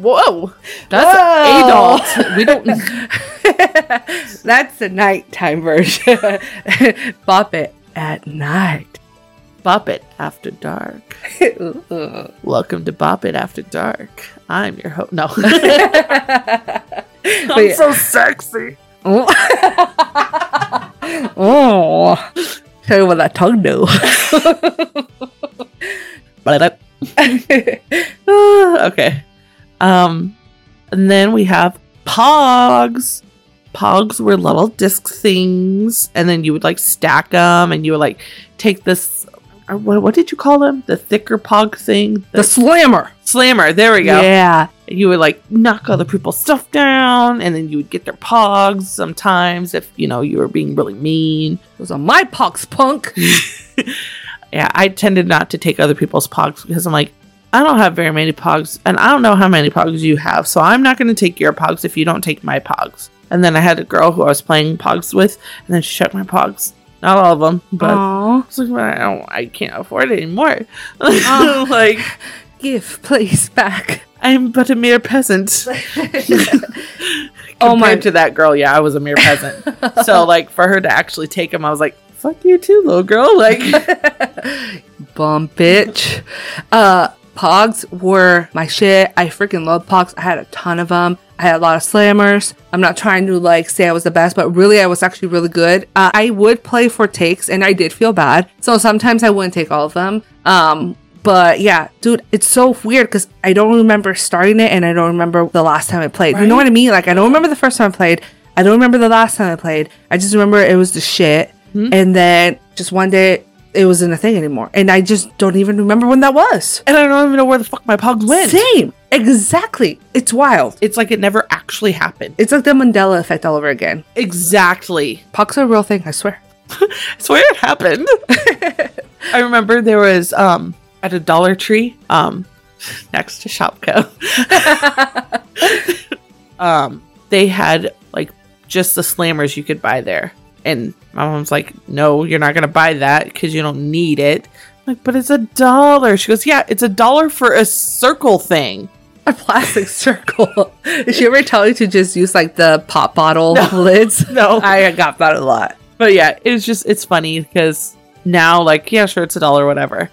whoa, that's Whoa. adult. We don't. That's the nighttime version. Bop it at night. Bop it after dark. Welcome to Bop It After Dark. I'm your host. No, I'm so sexy. Oh. oh. Tell you what that tongue do. But okay. Um, and then we have Pogs. Pogs were little disc things, and then you would like stack them, and you would like take this. uh, What, what did you call them? The thicker Pog thing, the slammer. slammer. There we go. Yeah. You would like knock other people's stuff down, and then you would get their Pogs. Sometimes, if you know you were being really mean. Those are my pogs, punk. yeah, I tended not to take other people's pogs because I'm like, I don't have very many pogs, and I don't know how many pogs you have, so I'm not going to take your pogs if you don't take my pogs. And then I had a girl who I was playing pogs with, and then she took my pogs. Not all of them, but I was like, "Well, I, don't, I can't afford it anymore. Oh. like, Give, please, back. I'm but a mere peasant. Oh Compared my- to that girl, yeah, I was a mere peasant. so, like, for her to actually take him, I was like, fuck you too, little girl. Like, Bum bitch. Uh, Pogs were my shit. I freaking love Pogs. I had a ton of them. I had a lot of slammers. I'm not trying to like say I was the best, but really I was actually really good. Uh, I would play for takes and I did feel bad. So sometimes I wouldn't take all of them. Um, but yeah, dude, it's so weird because I don't remember starting it and I don't remember the last time I played. You know what I mean? Like I don't remember the first time I played. I don't remember the last time I played. I just remember it was the shit. And then just one day it wasn't a thing anymore. And I just don't even remember when that was. and I don't even know where the fuck my pogs went. Same. Exactly. It's wild. It's like it never actually happened. It's like the Mandela effect all over again. Exactly. Pogs are a real thing, I swear. I swear it happened. I remember there was um at a Dollar Tree, um, next to Shopko. um, they had like just the slammers you could buy there. And my mom's like, No, you're not gonna buy that because you don't need it. I'm like, but it's a dollar. She goes, Yeah, it's a dollar for a circle thing. A plastic circle. Did she ever tell you to just use like the pop bottle lids? No. I got that a lot. but yeah, it's just it's funny because now like yeah, sure it's a dollar, whatever.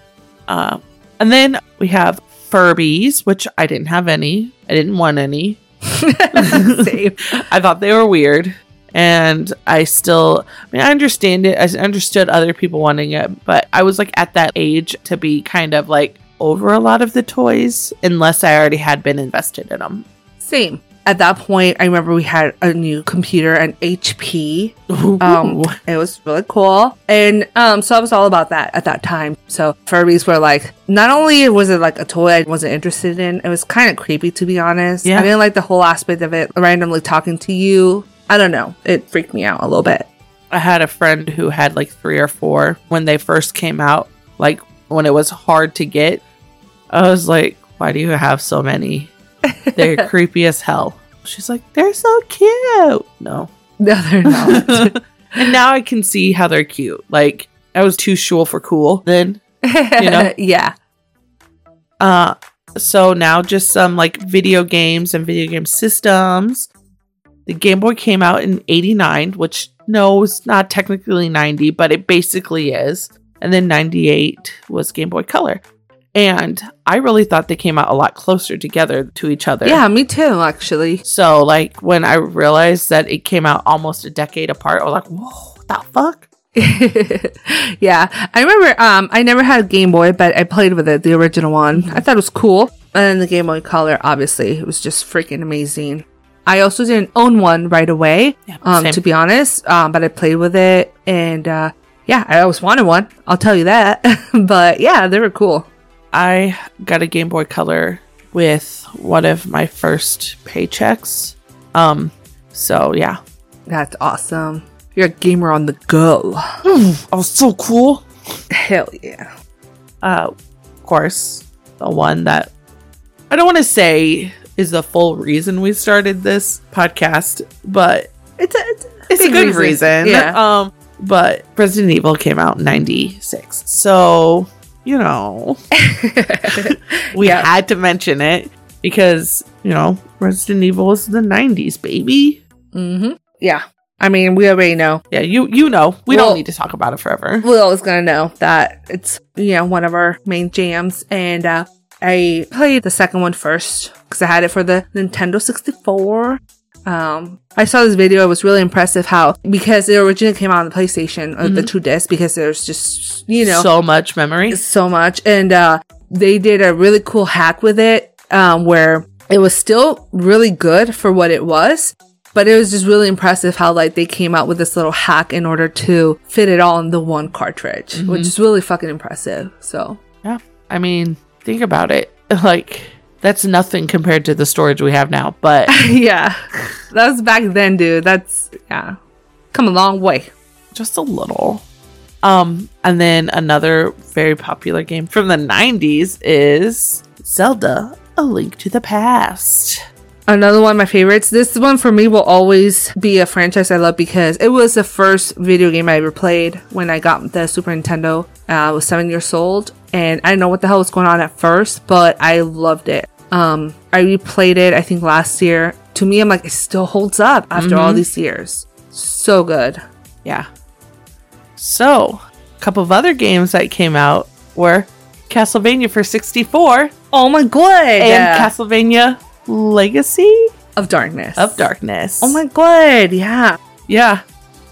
Uh, and then we have Furbies, which I didn't have any. I didn't want any. Same. I thought they were weird, and I still. I mean, I understand it. I understood other people wanting it, but I was like at that age to be kind of like over a lot of the toys, unless I already had been invested in them. Same. At that point, I remember we had a new computer, an HP. Um, it was really cool, and um, so I was all about that at that time. So Furbies were like, not only was it like a toy I wasn't interested in, it was kind of creepy to be honest. Yeah. I didn't like the whole aspect of it, randomly talking to you. I don't know, it freaked me out a little bit. I had a friend who had like three or four when they first came out, like when it was hard to get. I was like, why do you have so many? They're creepy as hell. She's like, they're so cute. No. No, they're not. And now I can see how they're cute. Like, I was too shul for cool then. You know? yeah. Uh, so now just some like video games and video game systems. The Game Boy came out in 89, which no, it's not technically 90, but it basically is. And then 98 was Game Boy Color. And I really thought they came out a lot closer together to each other. Yeah, me too, actually. So, like, when I realized that it came out almost a decade apart, I was like, whoa, what the fuck? yeah, I remember. Um, I never had a Game Boy, but I played with it, the original one. I thought it was cool, and then the Game Boy Color, obviously, it was just freaking amazing. I also didn't own one right away, Yeah, um, to be honest. Um, but I played with it, and uh, yeah, I always wanted one. I'll tell you that. but yeah, they were cool. I got a Game Boy Color with one of my first paychecks. Um, so yeah, That's awesome. You're a gamer on the go. I was so cool. Hell yeah. Uh, of course, the one that I don't want to say is the full reason we started this podcast, but It's a, it's a, it's a good reason. Yeah. Um, but Resident Evil came out in '96, so you know we Yeah. had to mention it because you know Resident Evil was the '90s, baby. mm-hmm. Yeah. I mean, we already know. Yeah, you you know we Well- don't need to talk about it forever. We're always gonna know that it's you know one of our main jams, and uh, I played the second one first because I had it for the Nintendo 64. Um, I saw this video; it was really impressive how because it originally came out on the PlayStation, uh, the two discs, because there's just you know so much memory. so much and uh they did a really cool hack with it um where it was still really good for what it was but it was just really impressive how like they came out with this little hack in order to fit it all in the one cartridge which is really fucking impressive so Yeah, I mean, think about it. Like that's nothing compared to the storage we have now. But yeah that was back then dude that's yeah come a long way just a little. Um, and then another very popular game from the 90s is Zelda A Link to the Past. Another one of my favorites. This one for me will always be a franchise I love because it was the first video game I ever played when I got the Super Nintendo. Uh, I was seven years old and I didn't know what the hell was going on at first, but I loved it. Um, I replayed it, I think last year. To me, I'm like, it still holds up after all these years. So good. Yeah. So, a couple of other games that came out were Castlevania for 64 Oh my god. and Castlevania Legacy of Darkness. of Darkness. Oh my god. Yeah. Yeah.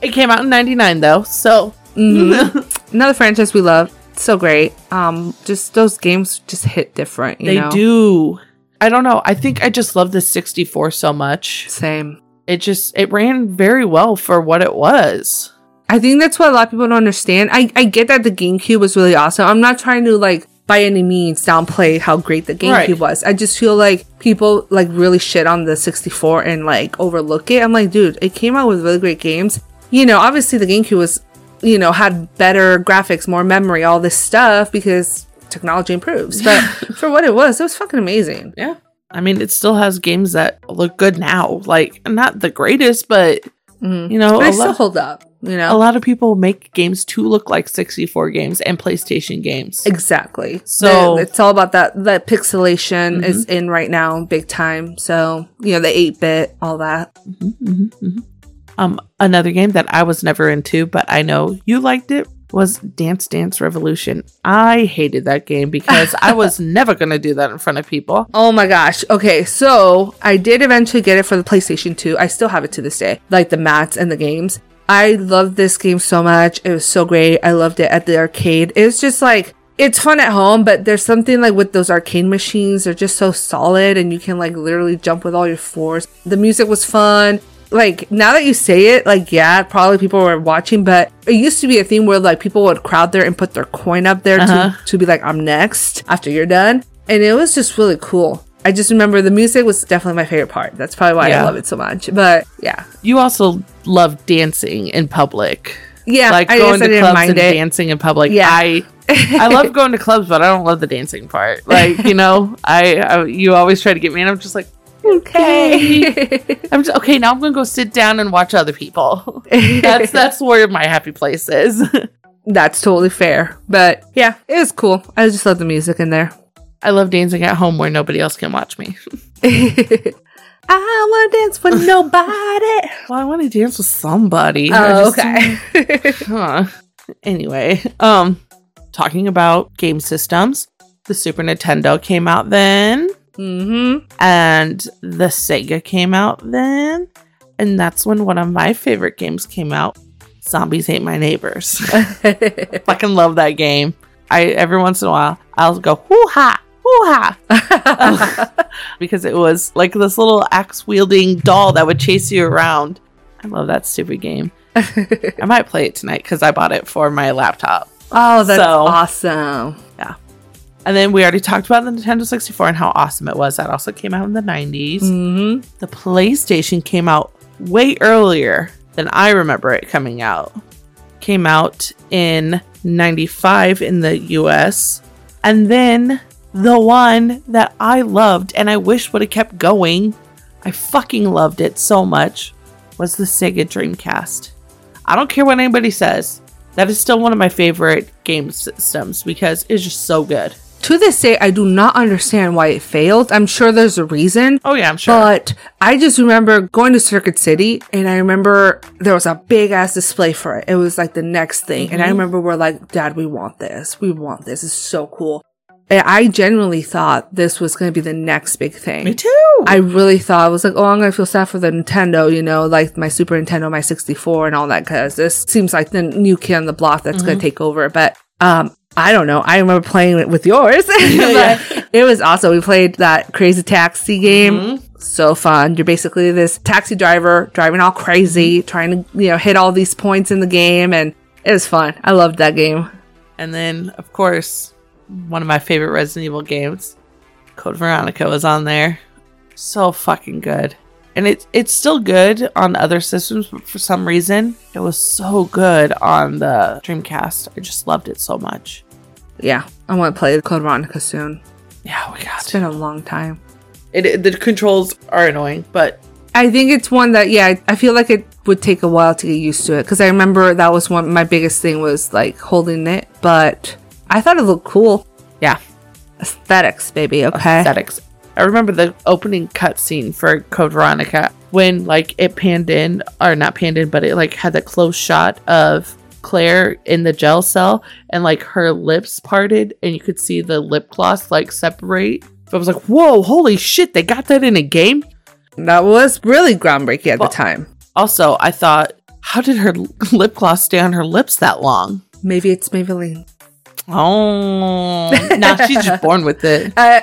It came out in 99 though. So, Another franchise we love. So great. Um, just those games just hit different. You they know? do. I don't know. I think I just love the 64 so much. Same. It just it ran very well for what it was. I think that's what a lot of people don't understand. I, I get that the GameCube was really awesome. I'm not trying to like by any means downplay how great the GameCube Right. was. I just feel like people like really shit on the 64 and like overlook it. I'm like, dude, it came out with really great games. You know, obviously the GameCube was, you know, had better graphics, more memory, all this stuff because technology improves. But for what it was, it was fucking amazing. Yeah. I mean, it still has games that look good now. Like not the greatest, but mm-hmm. you know, But a still lot, hold up, you know, a lot of people make games to look like 64 games and PlayStation games. Exactly. So- Mm-hmm. The- it's all about that. That pixelation is mm-hmm. in right now, big time. So you know the eight bit, all that. Mm-hmm, Um, another game that I was never into, but I know you liked it was Dance Dance Revolution. I hated that game because I was never gonna do that in front of people. Oh my gosh. Okay, so I did eventually get it for the PlayStation 2. I still have it to this day, like the mats and the games. I loved this game so much. It was so great. I loved it at the arcade. It was just like it's fun at home, but there's something like with those arcade machines, they're just so solid and you can like literally jump with all your fours. The music was fun. Like now that you say it, like yeah, probably people were watching, but it used to be a thing where like people would crowd there and put their coin up there Uh-huh. to, to be like, I'm next after you're done. And it was just really cool. I just remember the music was definitely my favorite part. That's probably why I love it so much. But yeah. You also love dancing in public. Yeah, like I going to clubs mind and it. dancing in public. Yeah. I I love going to clubs, but I don't love the dancing part. Like you know, I, I you always try to get me, and I'm just like, okay, I'm just okay. Now I'm gonna go sit down and watch other people. that's that's where my happy place is. That's totally fair. But yeah, it was cool. I just love the music in there. I love dancing at home where nobody else can watch me. I want to dance with nobody. Well, I want to dance with somebody. Oh, okay. Huh. Anyway, um, talking about game systems, the Super Nintendo came out then, mm-hmm. and the Sega came out then, and that's when one of my favorite games came out. Zombies Ate My Neighbors. Fucking love that game. I every once in a while I'll go hoo ha hoo ha because it was like this little axe wielding doll that would chase you around. I love that stupid game. I might play it tonight because I bought it for my laptop. oh, that's So- awesome. And then we already talked about the Nintendo 64 and how awesome it was. That also came out in the 90s. Mm-hmm. The PlayStation came out way earlier than I remember it coming out. Came out in 95 in the US. And then the one that I loved and I wish would have kept going, I fucking loved it so much, was the Sega Dreamcast. I don't care what anybody says. That is still one of my favorite game systems because it's just so good. To this day, I do not understand why it failed. I'm sure there's a reason. Oh yeah, I'm sure. But I just remember going to Circuit City and I remember there was a big ass display for it. It was like the next thing. And I Mhm. remember we're like, Dad, we want this. We want this. It's so cool. And I genuinely thought this was going to be the next big thing. Me too. I really thought I was like, oh, I'm gonna feel sad for the Nintendo, you know, like my Super Nintendo, my 64, and all that, because this seems like the new kid on the block that's gonna take over. But um, I don't know. I remember playing it with yours. Yeah, But It was awesome. We played that Crazy Taxi game. Mhm. So fun. You're basically this taxi driver driving all crazy, trying to you know hit all these points in the game, and it was fun. I loved that game. And then, of course, one of my favorite Resident Evil games, Code Veronica, was on there. So fucking good. And it, it's still good on other systems, but for some reason, it was so good on the Dreamcast. I just loved it so much. Yeah, I want to play Code Veronica soon. Yeah, we got It's been a long time. it. it. The controls are annoying, but I think it's one that yeah, I, I feel like it would take a while to get used to it because I remember that was one my biggest thing was like holding it, but I thought it looked cool. yeah, Aesthetics, baby. Okay. aesthetics. I remember the opening cutscene for Code Veronica when like it panned in, or not panned in, but it like had the close shot of Claire in the gel cell and like her lips parted and you could see the lip gloss like separate. I was like, whoa, holy shit, they got that in a game? That was really groundbreaking at Well- the time. Also, I thought, how did her lip gloss stay on her lips that long? Maybe it's Maybelline. Oh, now she's just born with it. Uh,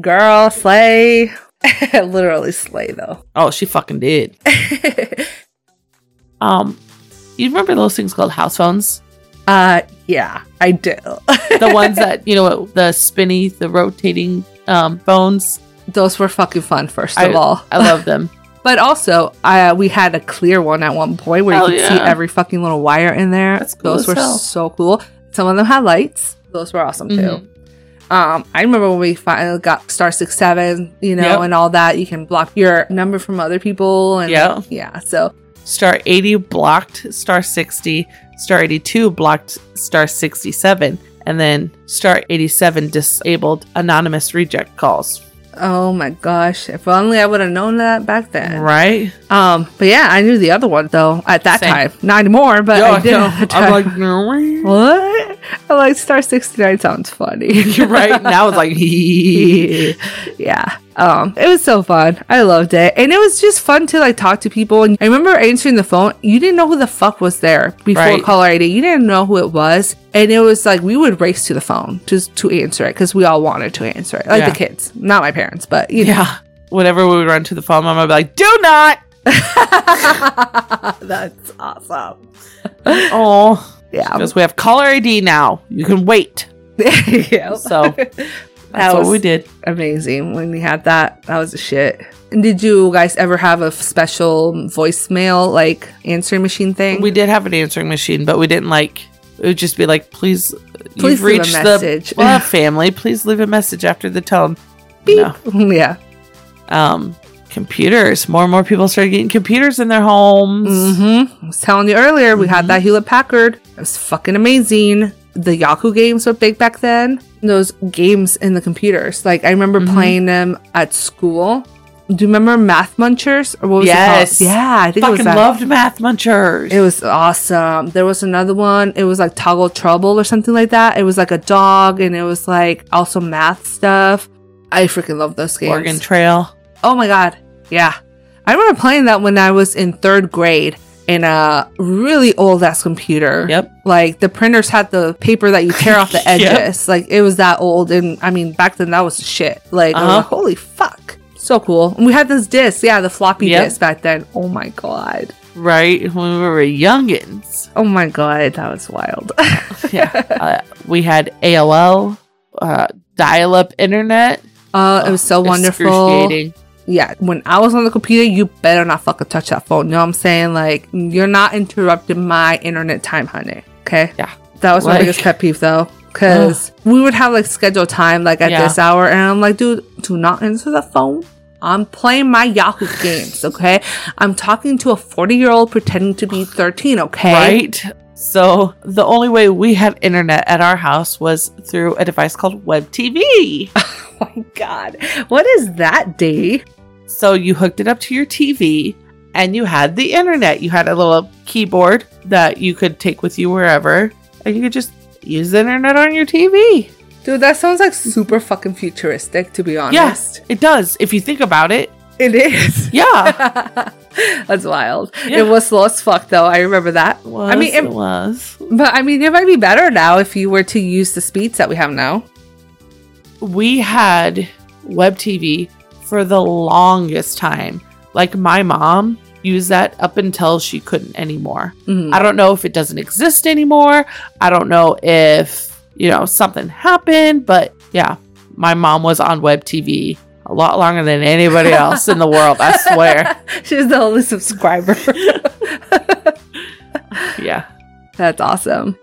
girl, slay. Literally slay though. Oh, she fucking did. Um, you remember those things called house phones? uh, yeah, I do. The ones that you know, the spinny, the rotating um phones. Those were fucking fun. First I, of all, I love them. but also, uh, we had a clear one at one point where Hell you could see every fucking little wire in there. That's cool Those were hell. so cool. Some of them had lights. Those were awesome too. Mhm. Um, I remember when we finally got star six seven, you know, Yep. and all that. You can block your number from other people, and Yeah. yeah. So Star 80 blocked star 60, star 82 blocked star 67, and then star 87 disabled anonymous reject calls. Oh my gosh! If only I would have known that back then. Right? Um, but yeah, I knew the other one though at that Same. time. Not anymore, but I did. the I'm like, no way. what? I'm like Star sixty nine sounds funny. You're right. Now it's like, yeah. Um, it was so fun. I loved it, and it was just fun to like talk to people. And I remember answering the phone. You didn't know who the fuck was there before Right. caller ID. You didn't know who it was, and it was like we would race to the phone just to answer it because we all wanted to answer it, like Yeah. the kids, not my parents, but you know. yeah. Whenever we would run to the phone, mom would be like, do not. That's awesome. Oh, Yeah. because we have caller ID now. You can wait. yeah. So that's was- what we did. amazing when we had that. That was a shit. And did you guys ever have a special voicemail like answering machine thing? We did have an answering machine, but we didn't like. It would just be like, please, Please you've leave a message." the well, family. Please leave a message after the tone. Beep. No. yeah. Um, computers. More and more people started getting computers in their homes. Mm-hmm. I was telling you earlier, we had that Hewlett Packard. It was fucking amazing. The Yahoo games were big back then. those games in the computers. Like I remember Mhm. playing them at school. Do you remember Math Munchers? Or what was Yes. it called? Yeah, I think it was Fucking that. loved Math Munchers. It was awesome. There was another one. It was like Troggle Trouble or something like that. It was like a dog and it was like also math stuff. I freaking love those games. Oregon Trail. Oh my god. Yeah. I remember playing that when I was in third grade in a really old ass computer. Yep. Like the printers had the paper that you tear off the Yep. edges. Like it was that old. And I mean, back then that was shit. Like, Uh-huh. like, holy fuck. So cool. And we had this disc. Yeah, the floppy Yep. disk back then. Oh my god. Right when we were youngins. Oh my god. That was wild. Yeah. uh, we had AOL, uh, dial up internet. Uh, it was so wonderful. Excruciating. Yeah, when I was on the computer, you better not fucking touch that phone. You know what I'm saying? Like, you're not interrupting my internet time, honey. Okay? Yeah. That was my biggest pet peeve, though. Because we would have like scheduled time, like at Yeah. this hour, and I'm like, dude, do not answer the phone. I'm playing my Yahoo games, okay? I'm talking to a 40 year old pretending to be 13, okay? Right? So the only way we had internet at our house was through a device called Web TV. Oh my god. What is that, D? So you hooked it up to your TV and you had the internet. You had a little keyboard that you could take with you wherever and you could just use the internet on your TV. Dude, that sounds like super fucking futuristic, to be honest. Yes, it does. If you think about it. It is. Yeah. That's wild. Yeah. It was slow as fuck, though. I remember that. Was, I mean, it it, was. but I mean, it might be better now if you were to use the speeds that we have now. we had web TV for the longest time. Like my mom used that up until she couldn't anymore. Mhm. I don't know if it doesn't exist anymore. I don't know if, you know, something happened, but yeah, my mom was on web TV a lot longer than anybody else in the world, I swear. She's the only subscriber. Yeah. That's awesome.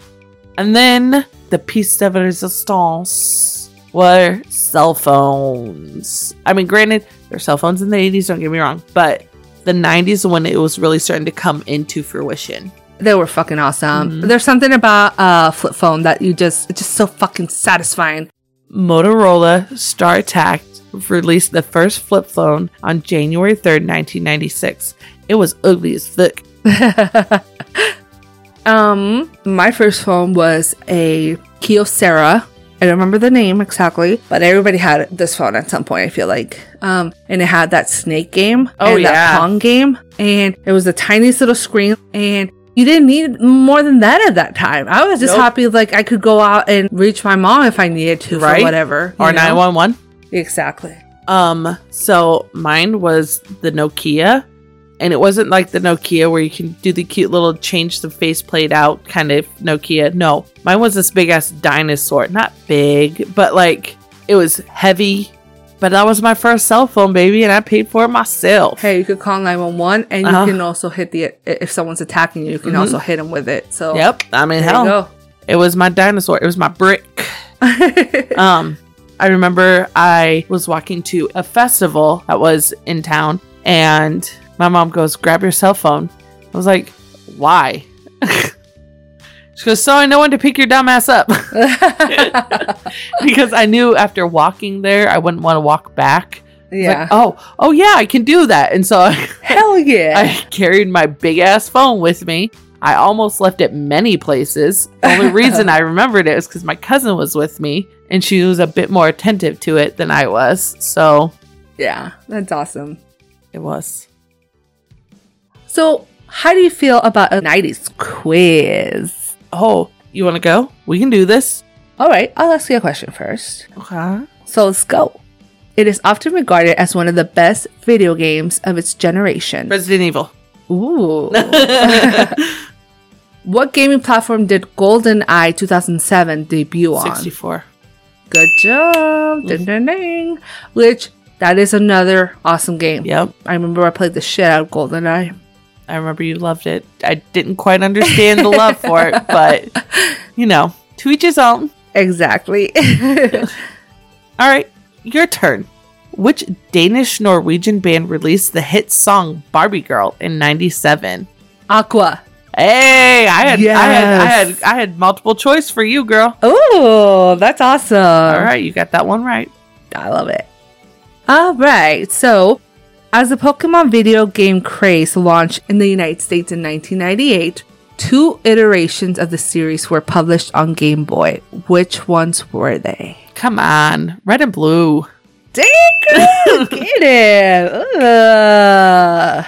And then the piece de resistance were cell phones. I mean, granted, there were cell phones in the 80s, don't get me wrong, but the 90s when it was really starting to come into fruition. They were fucking awesome. Mhm. There's something about a flip phone that you just, it's just so fucking satisfying. Motorola Star StarTAC released the first flip phone on January 3rd, 1996. It was ugly as fuck. um, my first phone was a Kyocera. I don't remember the name exactly, but everybody had this phone at some point. I feel like, um, and it had that snake game, Oh, and yeah. that Pong game, and it was the tiniest little screen, and you didn't need more than that at that time. I was just Nope. happy like I could go out and reach my mom if I needed to, Right. for whatever. Or know? 911. exactly. Um, so mine was the Nokia, and it wasn't like the Nokia where you can do the cute little change the faceplate out kind of Nokia. No, mine was this big ass dinosaur. Not big, but like it was heavy. But that was my first cell phone, baby, and I paid for it myself. Hey, you could call 911 and you Uh-huh. can also hit the, if someone's attacking you, you can Mhm. also hit them with it. So, Yep. I mean, hell, it was my dinosaur. It was my brick. Um, I remember I was walking to a festival that was in town, and my mom goes, "Grab your cell phone." I was like, "Why?" she goes, "So I know when to pick your dumb ass up," because I knew after walking there, I wouldn't want to walk back. Yeah. Like, oh, oh yeah, I can do that, and so I, Hell yeah. I carried my big ass phone with me. I almost left it many places. The only reason I remembered it was because my cousin was with me and she was a bit more attentive to it than I was. So yeah, that's awesome. it was. So, how do you feel about a 90s quiz? Oh, you want to go? We can do this. All right, I'll ask you a question first. Okay. So, let's go. It is often regarded as one of the best video games of its generation. Resident Evil. Ooh. what gaming platform did GoldenEye 007 debut on? 64. Good job. Ding, ding, ding. Which, that is another awesome game. Yep. I remember I played the shit out of GoldenEye. I remember you loved it. I didn't quite understand the love for it, but you know, to each his own. Exactly. All right, your turn. Which Danish Norwegian band released the hit song Barbie Girl in 97? Aqua. Hey, I had, I had, I had, I had multiple choice for you, girl. Oh, that's awesome. All right, you got that one right. I love it. All right. So, as the Pokemon video game craze launched in the United States in 1998, two iterations of the series were published on Game Boy. Which ones were they? Come on, red and blue. Dang get it. Ugh.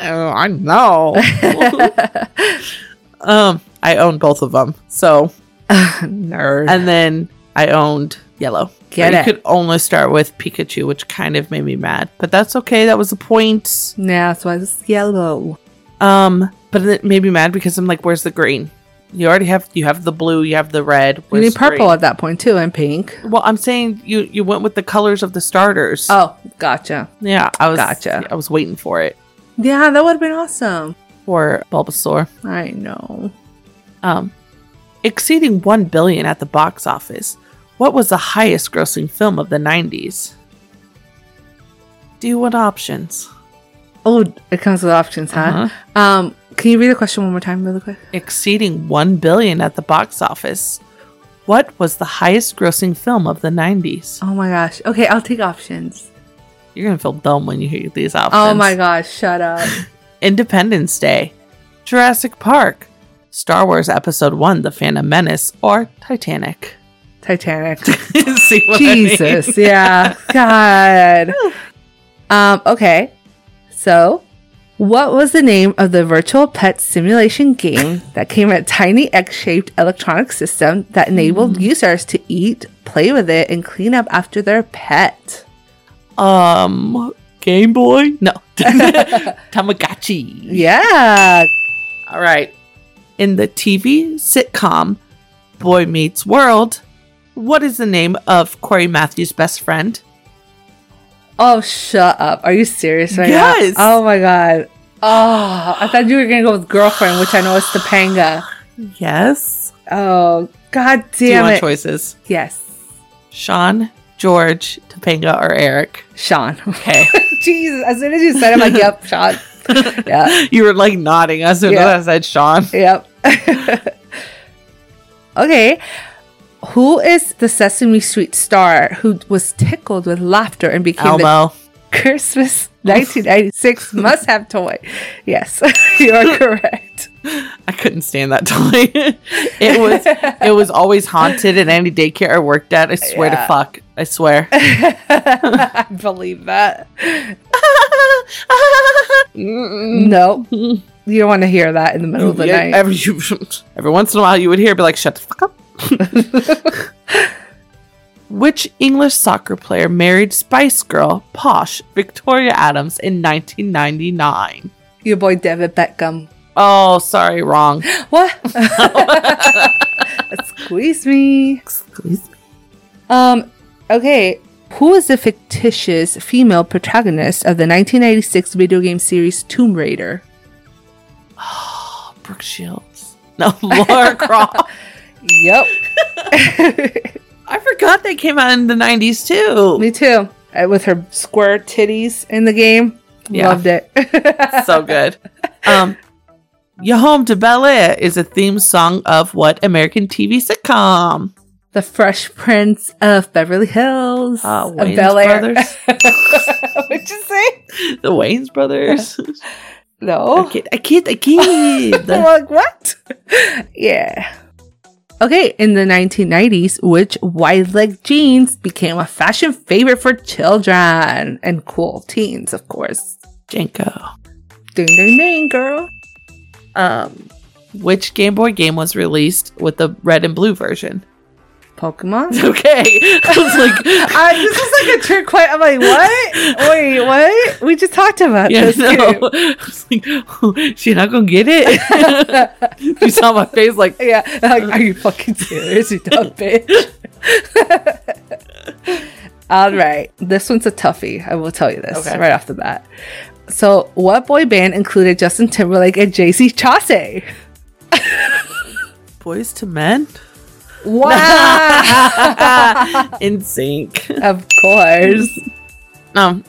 Oh, I know. um, I own both of them. So, Nerd. and then I owned yellow. Get you it. could only start with Pikachu, which kind of made me mad, but that's okay. That was the point. yeah, that's why it's yellow. Um, but it made me mad because I'm like, where's the green? You already have you have the blue, you have the red. You need purple green? at that point too, and pink. Well, I'm saying you you went with the colors of the starters. Oh, gotcha. yeah, I was gotcha. I was waiting for it Yeah, that would have been awesome. for Bulbasaur. I know. Um, exceeding one billion at the box office. What was the highest grossing film of the 90s? Do you want options? Oh, it comes with options, huh? Uh-huh. Um, can you read the question one more time, really quick? Exceeding 1 billion at the box office. What was the highest grossing film of the 90s? Oh my gosh. Okay, I'll take options. You're going to feel dumb when you hear these options. Oh my gosh, shut up. Independence Day, Jurassic Park, Star Wars Episode 1 The Phantom Menace, or Titanic. Titanic. What I mean? Jesus, yeah. God. Um, okay. So, what was the name of the virtual pet simulation game that came with a tiny egg-shaped electronic system that enabled users to eat, play with it, and clean up after their pet? Um, Game Boy? No. Tamagotchi. Yeah. All right. In the TV sitcom Boy Meets World, what is the name of Cory Matthews' best friend? Oh, shut up. Are you serious right Yes. now? Oh my god. Oh, I thought you were gonna go with girlfriend, which I know is Topanga. Yes. Oh, god Do damn want it. choices? Yes. Sean, George, Topanga, or Eric? Sean. Okay. Jesus. As soon as you said it, I'm like, yep, Sean. Yeah. you were like nodding as soon Yeah. as I said Sean. Yep. okay. Who is the Sesame Street star who was tickled with laughter and became the Christmas 1996 must have toy? Yes, you are correct. I couldn't stand that toy. it was it was always haunted in any daycare I worked at. I swear Yeah. to fuck. I swear. I believe that. No, you don't want to hear that in the middle of the Yeah, night. every, every once in a while you would hear be like, shut the fuck up. Which English soccer player married Spice Girl, Posh, Victoria Adams in 1999? Your boy David Beckham. Oh, sorry, wrong. What? Squeeze me. Excuse me. Um, okay. Who is the fictitious female protagonist of the 1996 video game series Tomb Raider? Oh, Brooke Shields. No, Laura Croft. Yep. I forgot they came out in the 90s too. Me too. Uh, With her square titties in the game. Yeah. Loved it. so good. Um, Your Home to Bel Air is a theme song of what American TV sitcom? the Fresh Prince of Beverly Hills. Uh, of Wayans Bel Air. Brothers. What'd you say? The Wayans Brothers. No. I kid, I kid, I kid. Like, what? yeah. Okay, in the 1990s, which wide leg jeans became a fashion favorite for children and cool teens, of course. JNCO. Ding, ding, ding, girl. Um, which Game Boy game was released with the red and blue version? Pokemon? Okay. I was like, uh, this is like a trick question. I'm like, what? Wait, what? We just talked about yeah, this. no. I was like, oh, she not gonna get it. you saw my face like, Yeah, like, are you fucking serious, you dumb bitch? All right, this one's a toughie. I will tell you this Okay. right off the bat. So, what boy band included Justin Timberlake and JC Chasez? Boyz II Men Wow, NSYNC. of course. Um,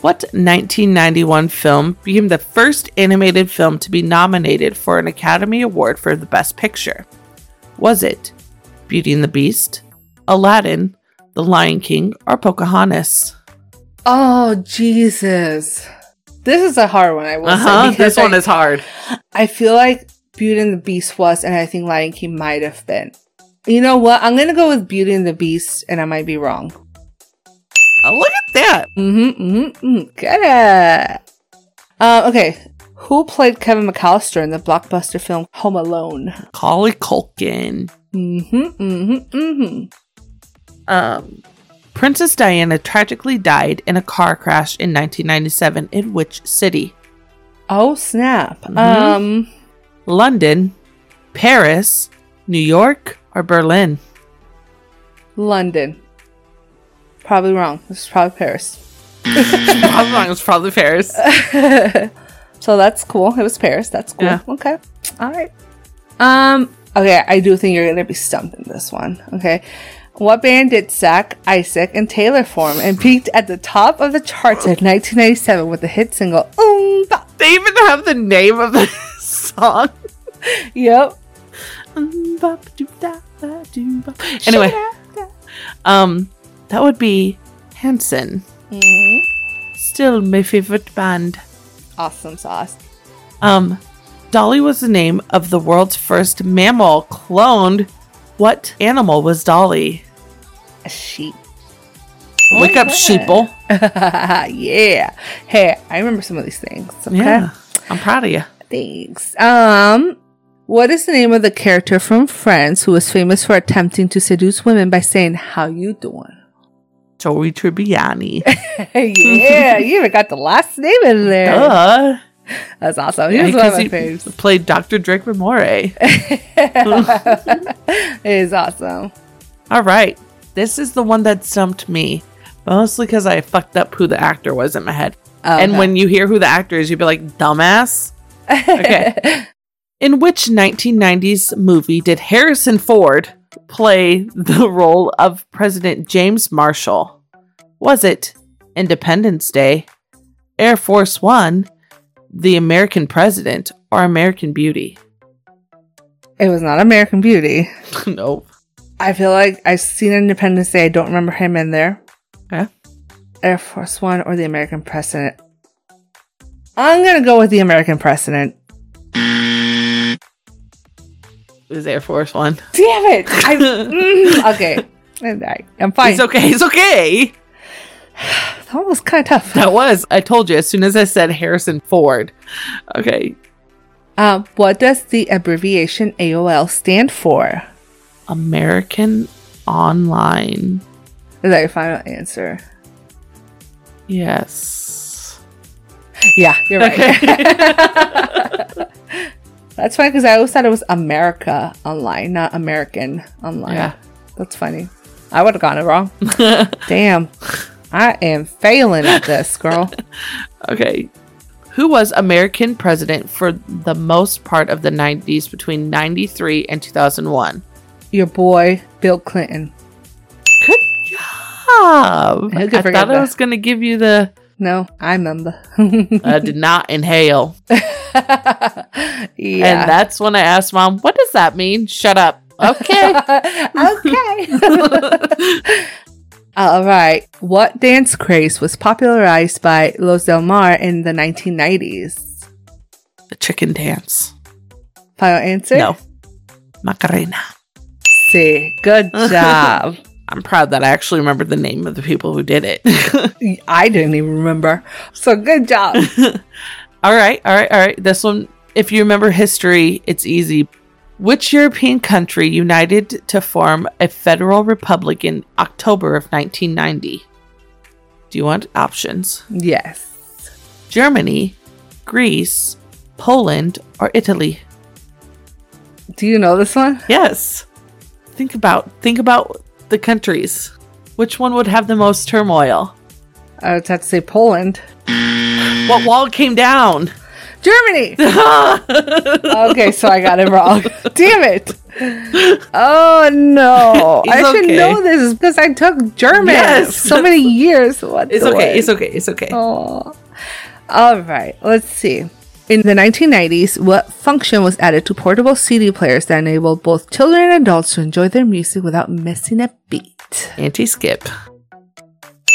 What 1991 film became the first animated film to be nominated for an Academy Award for the Best Picture? Was it Beauty and the Beast, Aladdin, The Lion King, or Pocahontas? Oh Jesus. This is a hard one, I will Uh say. This one I- is hard. I feel like Beauty and the Beast was, and I think Lion King might have been. You know what? I'm gonna go with Beauty and the Beast, and I might be wrong. Oh, look at that. Mm-hmm, mm-hmm, mm. Get it. Uh, okay. Who played Kevin McAllister in the blockbuster film Home Alone? Macaulay Culkin. Mm-hmm, mm-hmm, mm-hmm. Um, Princess Diana tragically died in a car crash in 1997 in which city? Oh snap. Mhm. Um, London, Paris, New York, or Berlin? London. Probably wrong. This is probably Paris. I'm wrong. It's probably Paris. so that's cool. It was Paris. That's cool. Yeah. Okay. All right. Um. Okay. I do think you're gonna be stumped in this one. Okay. What band did Zach, Isaac, and Taylor form and peaked at the top of the charts in 1997 with the hit single "Um Ba"? They even have the name of the song. Yep. Anyway, um, that would be Hanson. Mhm. Still my favorite band. Awesome sauce. Um, Dolly was the name of the world's first mammal cloned. What animal was Dolly? A sheep. Wake up, Okay. sheeple. yeah. Hey, I remember some of these things. Okay. Yeah, I'm proud of you. Thanks. Um, what is the name of the character from Friends who was famous for attempting to seduce women by saying "How you doing"? Joey Tribbiani. yeah, you even got the last name in there. Duh. That's awesome. He Yeah, was one of my faves. played Dr. Drake Ramore. It is awesome. All right. This is the one that stumped me. Mostly because I fucked up who the actor was in my head. Oh, and Okay. when you hear who the actor is, you'd be like, dumbass. Okay. In which 1990s movie did Harrison Ford play the role of President James Marshall? Was it Independence Day, Air Force One, The American President, or American Beauty? it was not American Beauty. nope. I feel like I've seen Independence Day. I don't remember him in there. Okay. Air Force One or the American President. I'm gonna go with the American President. Was Air Force One. Damn it! I, mm, okay, I'm, I- I'm fine. It's okay. It's okay. that was kind of tough. That was. I told you as soon as I said Harrison Ford. Okay. Um, what does the abbreviation AOL stand for? American Online. Is that your final answer? Yes. Yeah, you're right. Okay. That's funny because I always thought it was America Online, not American Online. Yeah. That's funny. I would have gotten it wrong. Damn. I am failing at this, girl. okay. Who was American president for the most part of the 90s between 93 and 2001? Your boy, Bill Clinton. Good job. I thought I was going to give you the No, I remember. I did not inhale. yeah. And that's when I asked mom, what does that mean? Shut up. Okay. okay. All right. What dance craze was popularized by Los Del Mar in the 1990s? the chicken dance. Final answer? No. Macarena. See, good job. I'm proud that I actually remember the name of the people who did it. I didn't even remember. So good job. all right, all right, all right. This one, if you remember history, it's easy. Which European country united to form a federal republic in October of 1990? Do you want options? yes. Germany, Greece, Poland, or Italy? Do you know this one? Yes. Think about think about the countries. Which one would have the most turmoil? I would have to say Poland. What wall came down? Germany. okay, so I got it wrong. Damn it. Oh no. It's I should okay. know this because I took German Yes. so many years. What It's okay. way? It's okay. It's okay. Oh. All right, let's see. In the 1990s, what function was added to portable CD players that enabled both children and adults to enjoy their music without missing a beat? Anti skip.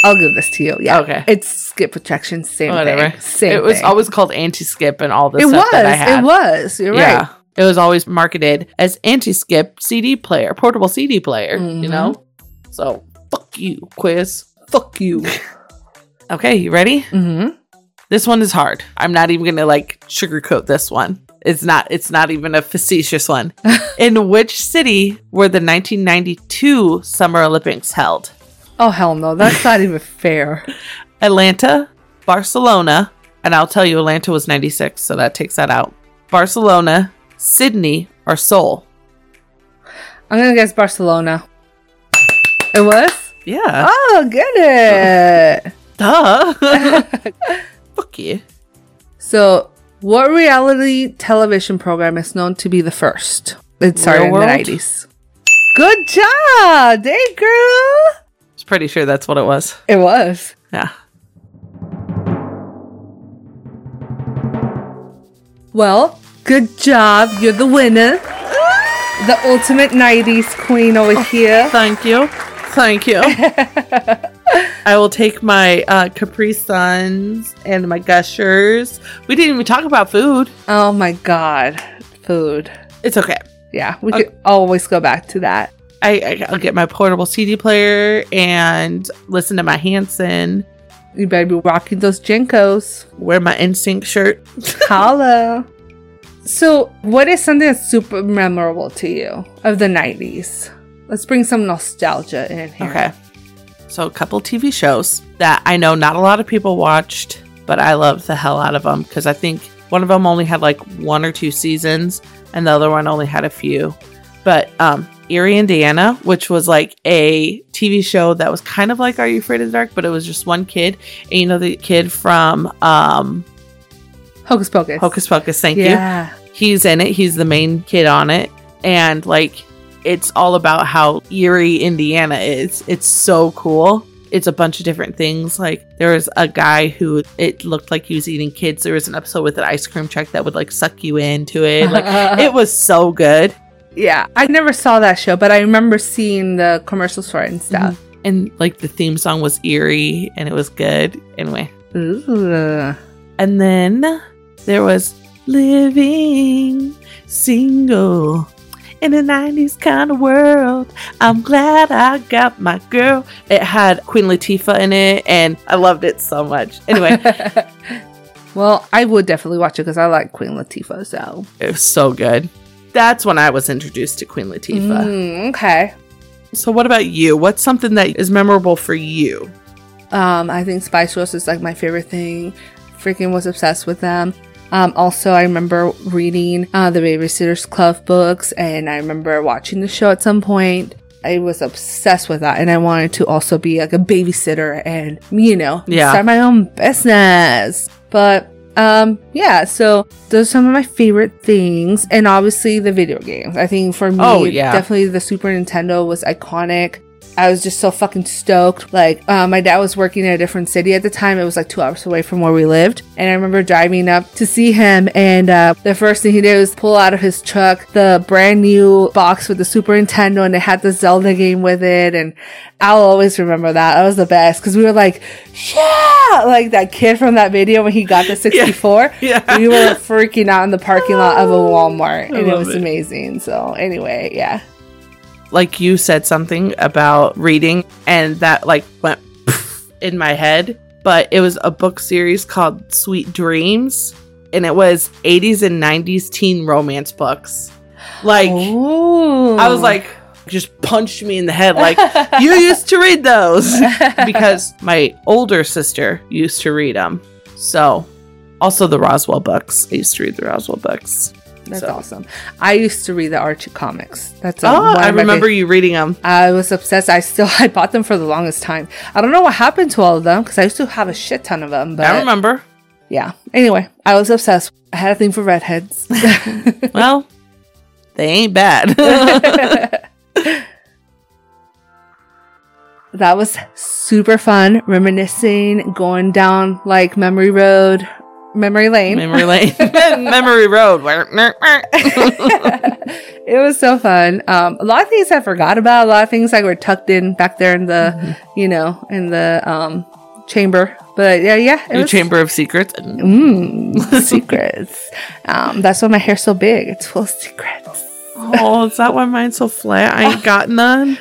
I'll give this to you. Yeah. Okay. It's skip protection, same Whatever. thing. Same it was thing. always called anti skip and all this. it stuff was. that I had. It was. You're yeah. right. It was always marketed as anti skip CD player, portable CD player, Mhm. you know? So fuck you, quiz. Fuck you. Okay, you ready? mm-hmm. This one is hard. I'm not even gonna like sugarcoat this one. It's not it's not even a facetious one. In which city were the 1992 Summer Olympics held? Oh hell no, that's not even fair. Atlanta, Barcelona, and I'll tell you Atlanta was 96, so that takes that out. Barcelona, Sydney, or Seoul? I'm gonna guess Barcelona. It was? Yeah. Oh, get it. Duh. Fuck you. So, what reality television program is known to be the first? It started Real in the 90s. Good job, day girl. I was pretty sure that's what it was. It was. Yeah. Well, good job. You're the winner. The ultimate 90s queen over oh, here. Thank you. Thank you. I will take my uh, Capri Suns and my Gushers. We didn't even talk about food. Oh my god. Food. It's okay. Yeah, we Okay. could always go back to that. I, I, I'll get my portable CD player and listen to my Hanson. You better be rocking those JNCOs. Wear my NSYNC shirt. Holla. So, what is something that's super memorable to you of the 90s? Let's bring some nostalgia in here. Okay. So, a couple TV shows that I know not a lot of people watched, but I loved the hell out of them because I think one of them only had like one or two seasons and the other one only had a few. But um, Eerie, Indiana, which was like a TV show that was kind of like Are You Afraid of the Dark, but it was just one kid. And you know, the kid from um, Hocus Pocus. Hocus Pocus, thank you. Yeah. he's in it. He's the main kid on it. And like it's all about how eerie Indiana is. It's so cool. It's a bunch of different things. Like there was a guy who it looked like he was eating kids. There was an episode with an ice cream truck that would like suck you into it. Like it was so good. Yeah. I never saw that show, but I remember seeing the commercials for it and stuff. Mm-hmm. And like the theme song was eerie and it was good. Anyway. Ooh. And then there was Living Single in a 90s kind of world. I'm glad I got my girl. It had Queen Latifah in it and I loved it so much. Anyway, well, I would definitely watch it because I like Queen Latifah. So, it was so good. That's when I was introduced to Queen Latifah. Mm, okay. So, what about you? What's something that is memorable for you? Um, I think Spice Girls is like my favorite thing. Freaking was obsessed with them. Um, also, I remember reading uh, the Babysitter's Club books, and I remember watching the show at some point. I was obsessed with that, and I wanted to also be like a babysitter and you know Yeah. start my own business. But um, yeah, so those are some of my favorite things, and obviously the video games. I think for me, Oh, yeah. definitely the Super Nintendo was iconic. I was just so fucking stoked. Like, uh, my dad was working in a different city at the time. It was like two hours away from where we lived. And I remember driving up to see him. And uh, the first thing he did was pull out of his truck the brand new box with the Super Nintendo and it had the Zelda game with it. And I'll always remember that. That was the best because we were like, yeah, like that kid from that video when he got the 64. Yeah. We were freaking out in the parking lot of a Walmart. I And it was it. amazing. So, anyway, yeah. Like you said something about reading, and that like went in my head. But it was a book series called Sweet Dreams, and it was 80s and 90s teen romance books. Like, Ooh. I was like, just punched me in the head. Like, you used to read those because my older sister used to read them. So, also the Roswell books. I used to read the Roswell books. That's So- awesome. I used to read the Archie comics. That's uh, Oh, I remember you reading them. I was obsessed. I still I bought them for the longest time. I don't know what happened to all of them because I used to have a shit ton of them. But I remember. yeah. Anyway, I was obsessed. I had a thing for redheads. Well, they ain't bad. that was super fun, reminiscing, going down like memory road, memory lane. Memory lane, memory road. it was so fun. Um, a lot of things I forgot about. A lot of things like were tucked in back there in the, Mm-hmm. you know, in the um, chamber. But yeah, yeah, it Your was chamber of secrets. Mm, secrets. Um, that's why my hair's so big. It's full of secrets. Oh, is that why mine's so flat? I ain't got none.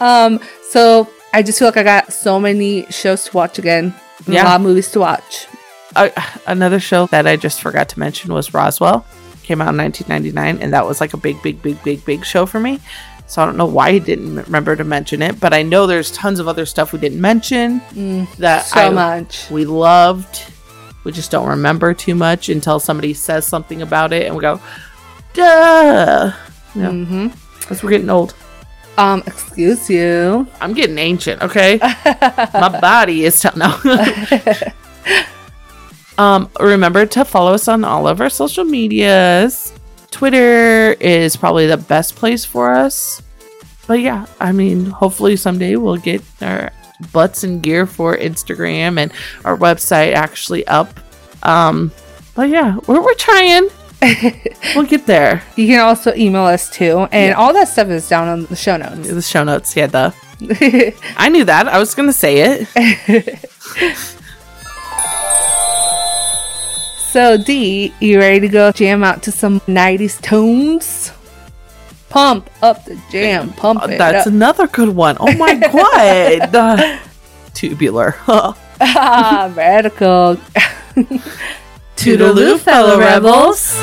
Um, so I just feel like I got so many shows to watch again. Yeah. A lot of movies to watch. Uh, another show that I just forgot to mention was Roswell. Came out in 1999, and that was like a big, big, big, big, big show for me. So I don't know why I didn't remember to mention it, but I know there's tons of other stuff we didn't mention that So I, much. we loved. We just don't remember too much until somebody says something about it, and we go, "Duh!" Yeah, hmm because we're getting old. Um, excuse you. I'm getting ancient, okay? My body is telling no. um, remember to follow us on all of our social medias. Twitter is probably the best place for us. But yeah, I mean, hopefully someday we'll get our butts and gear for Instagram and our website actually up. Um, but yeah, we're, we're trying. we'll get there. You can also email us too, and all that stuff is down on the show notes. The show notes, yeah, the I knew that. I was gonna say it. so, D, you ready to go jam out to some 90s tunes? Pump up the jam, pump it That's up. another good one. Oh my god. Uh, tubular. Ah, radical. Toodaloo, fellow rebels.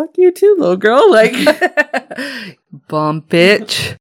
Fuck you too, little girl. Like Bum bitch.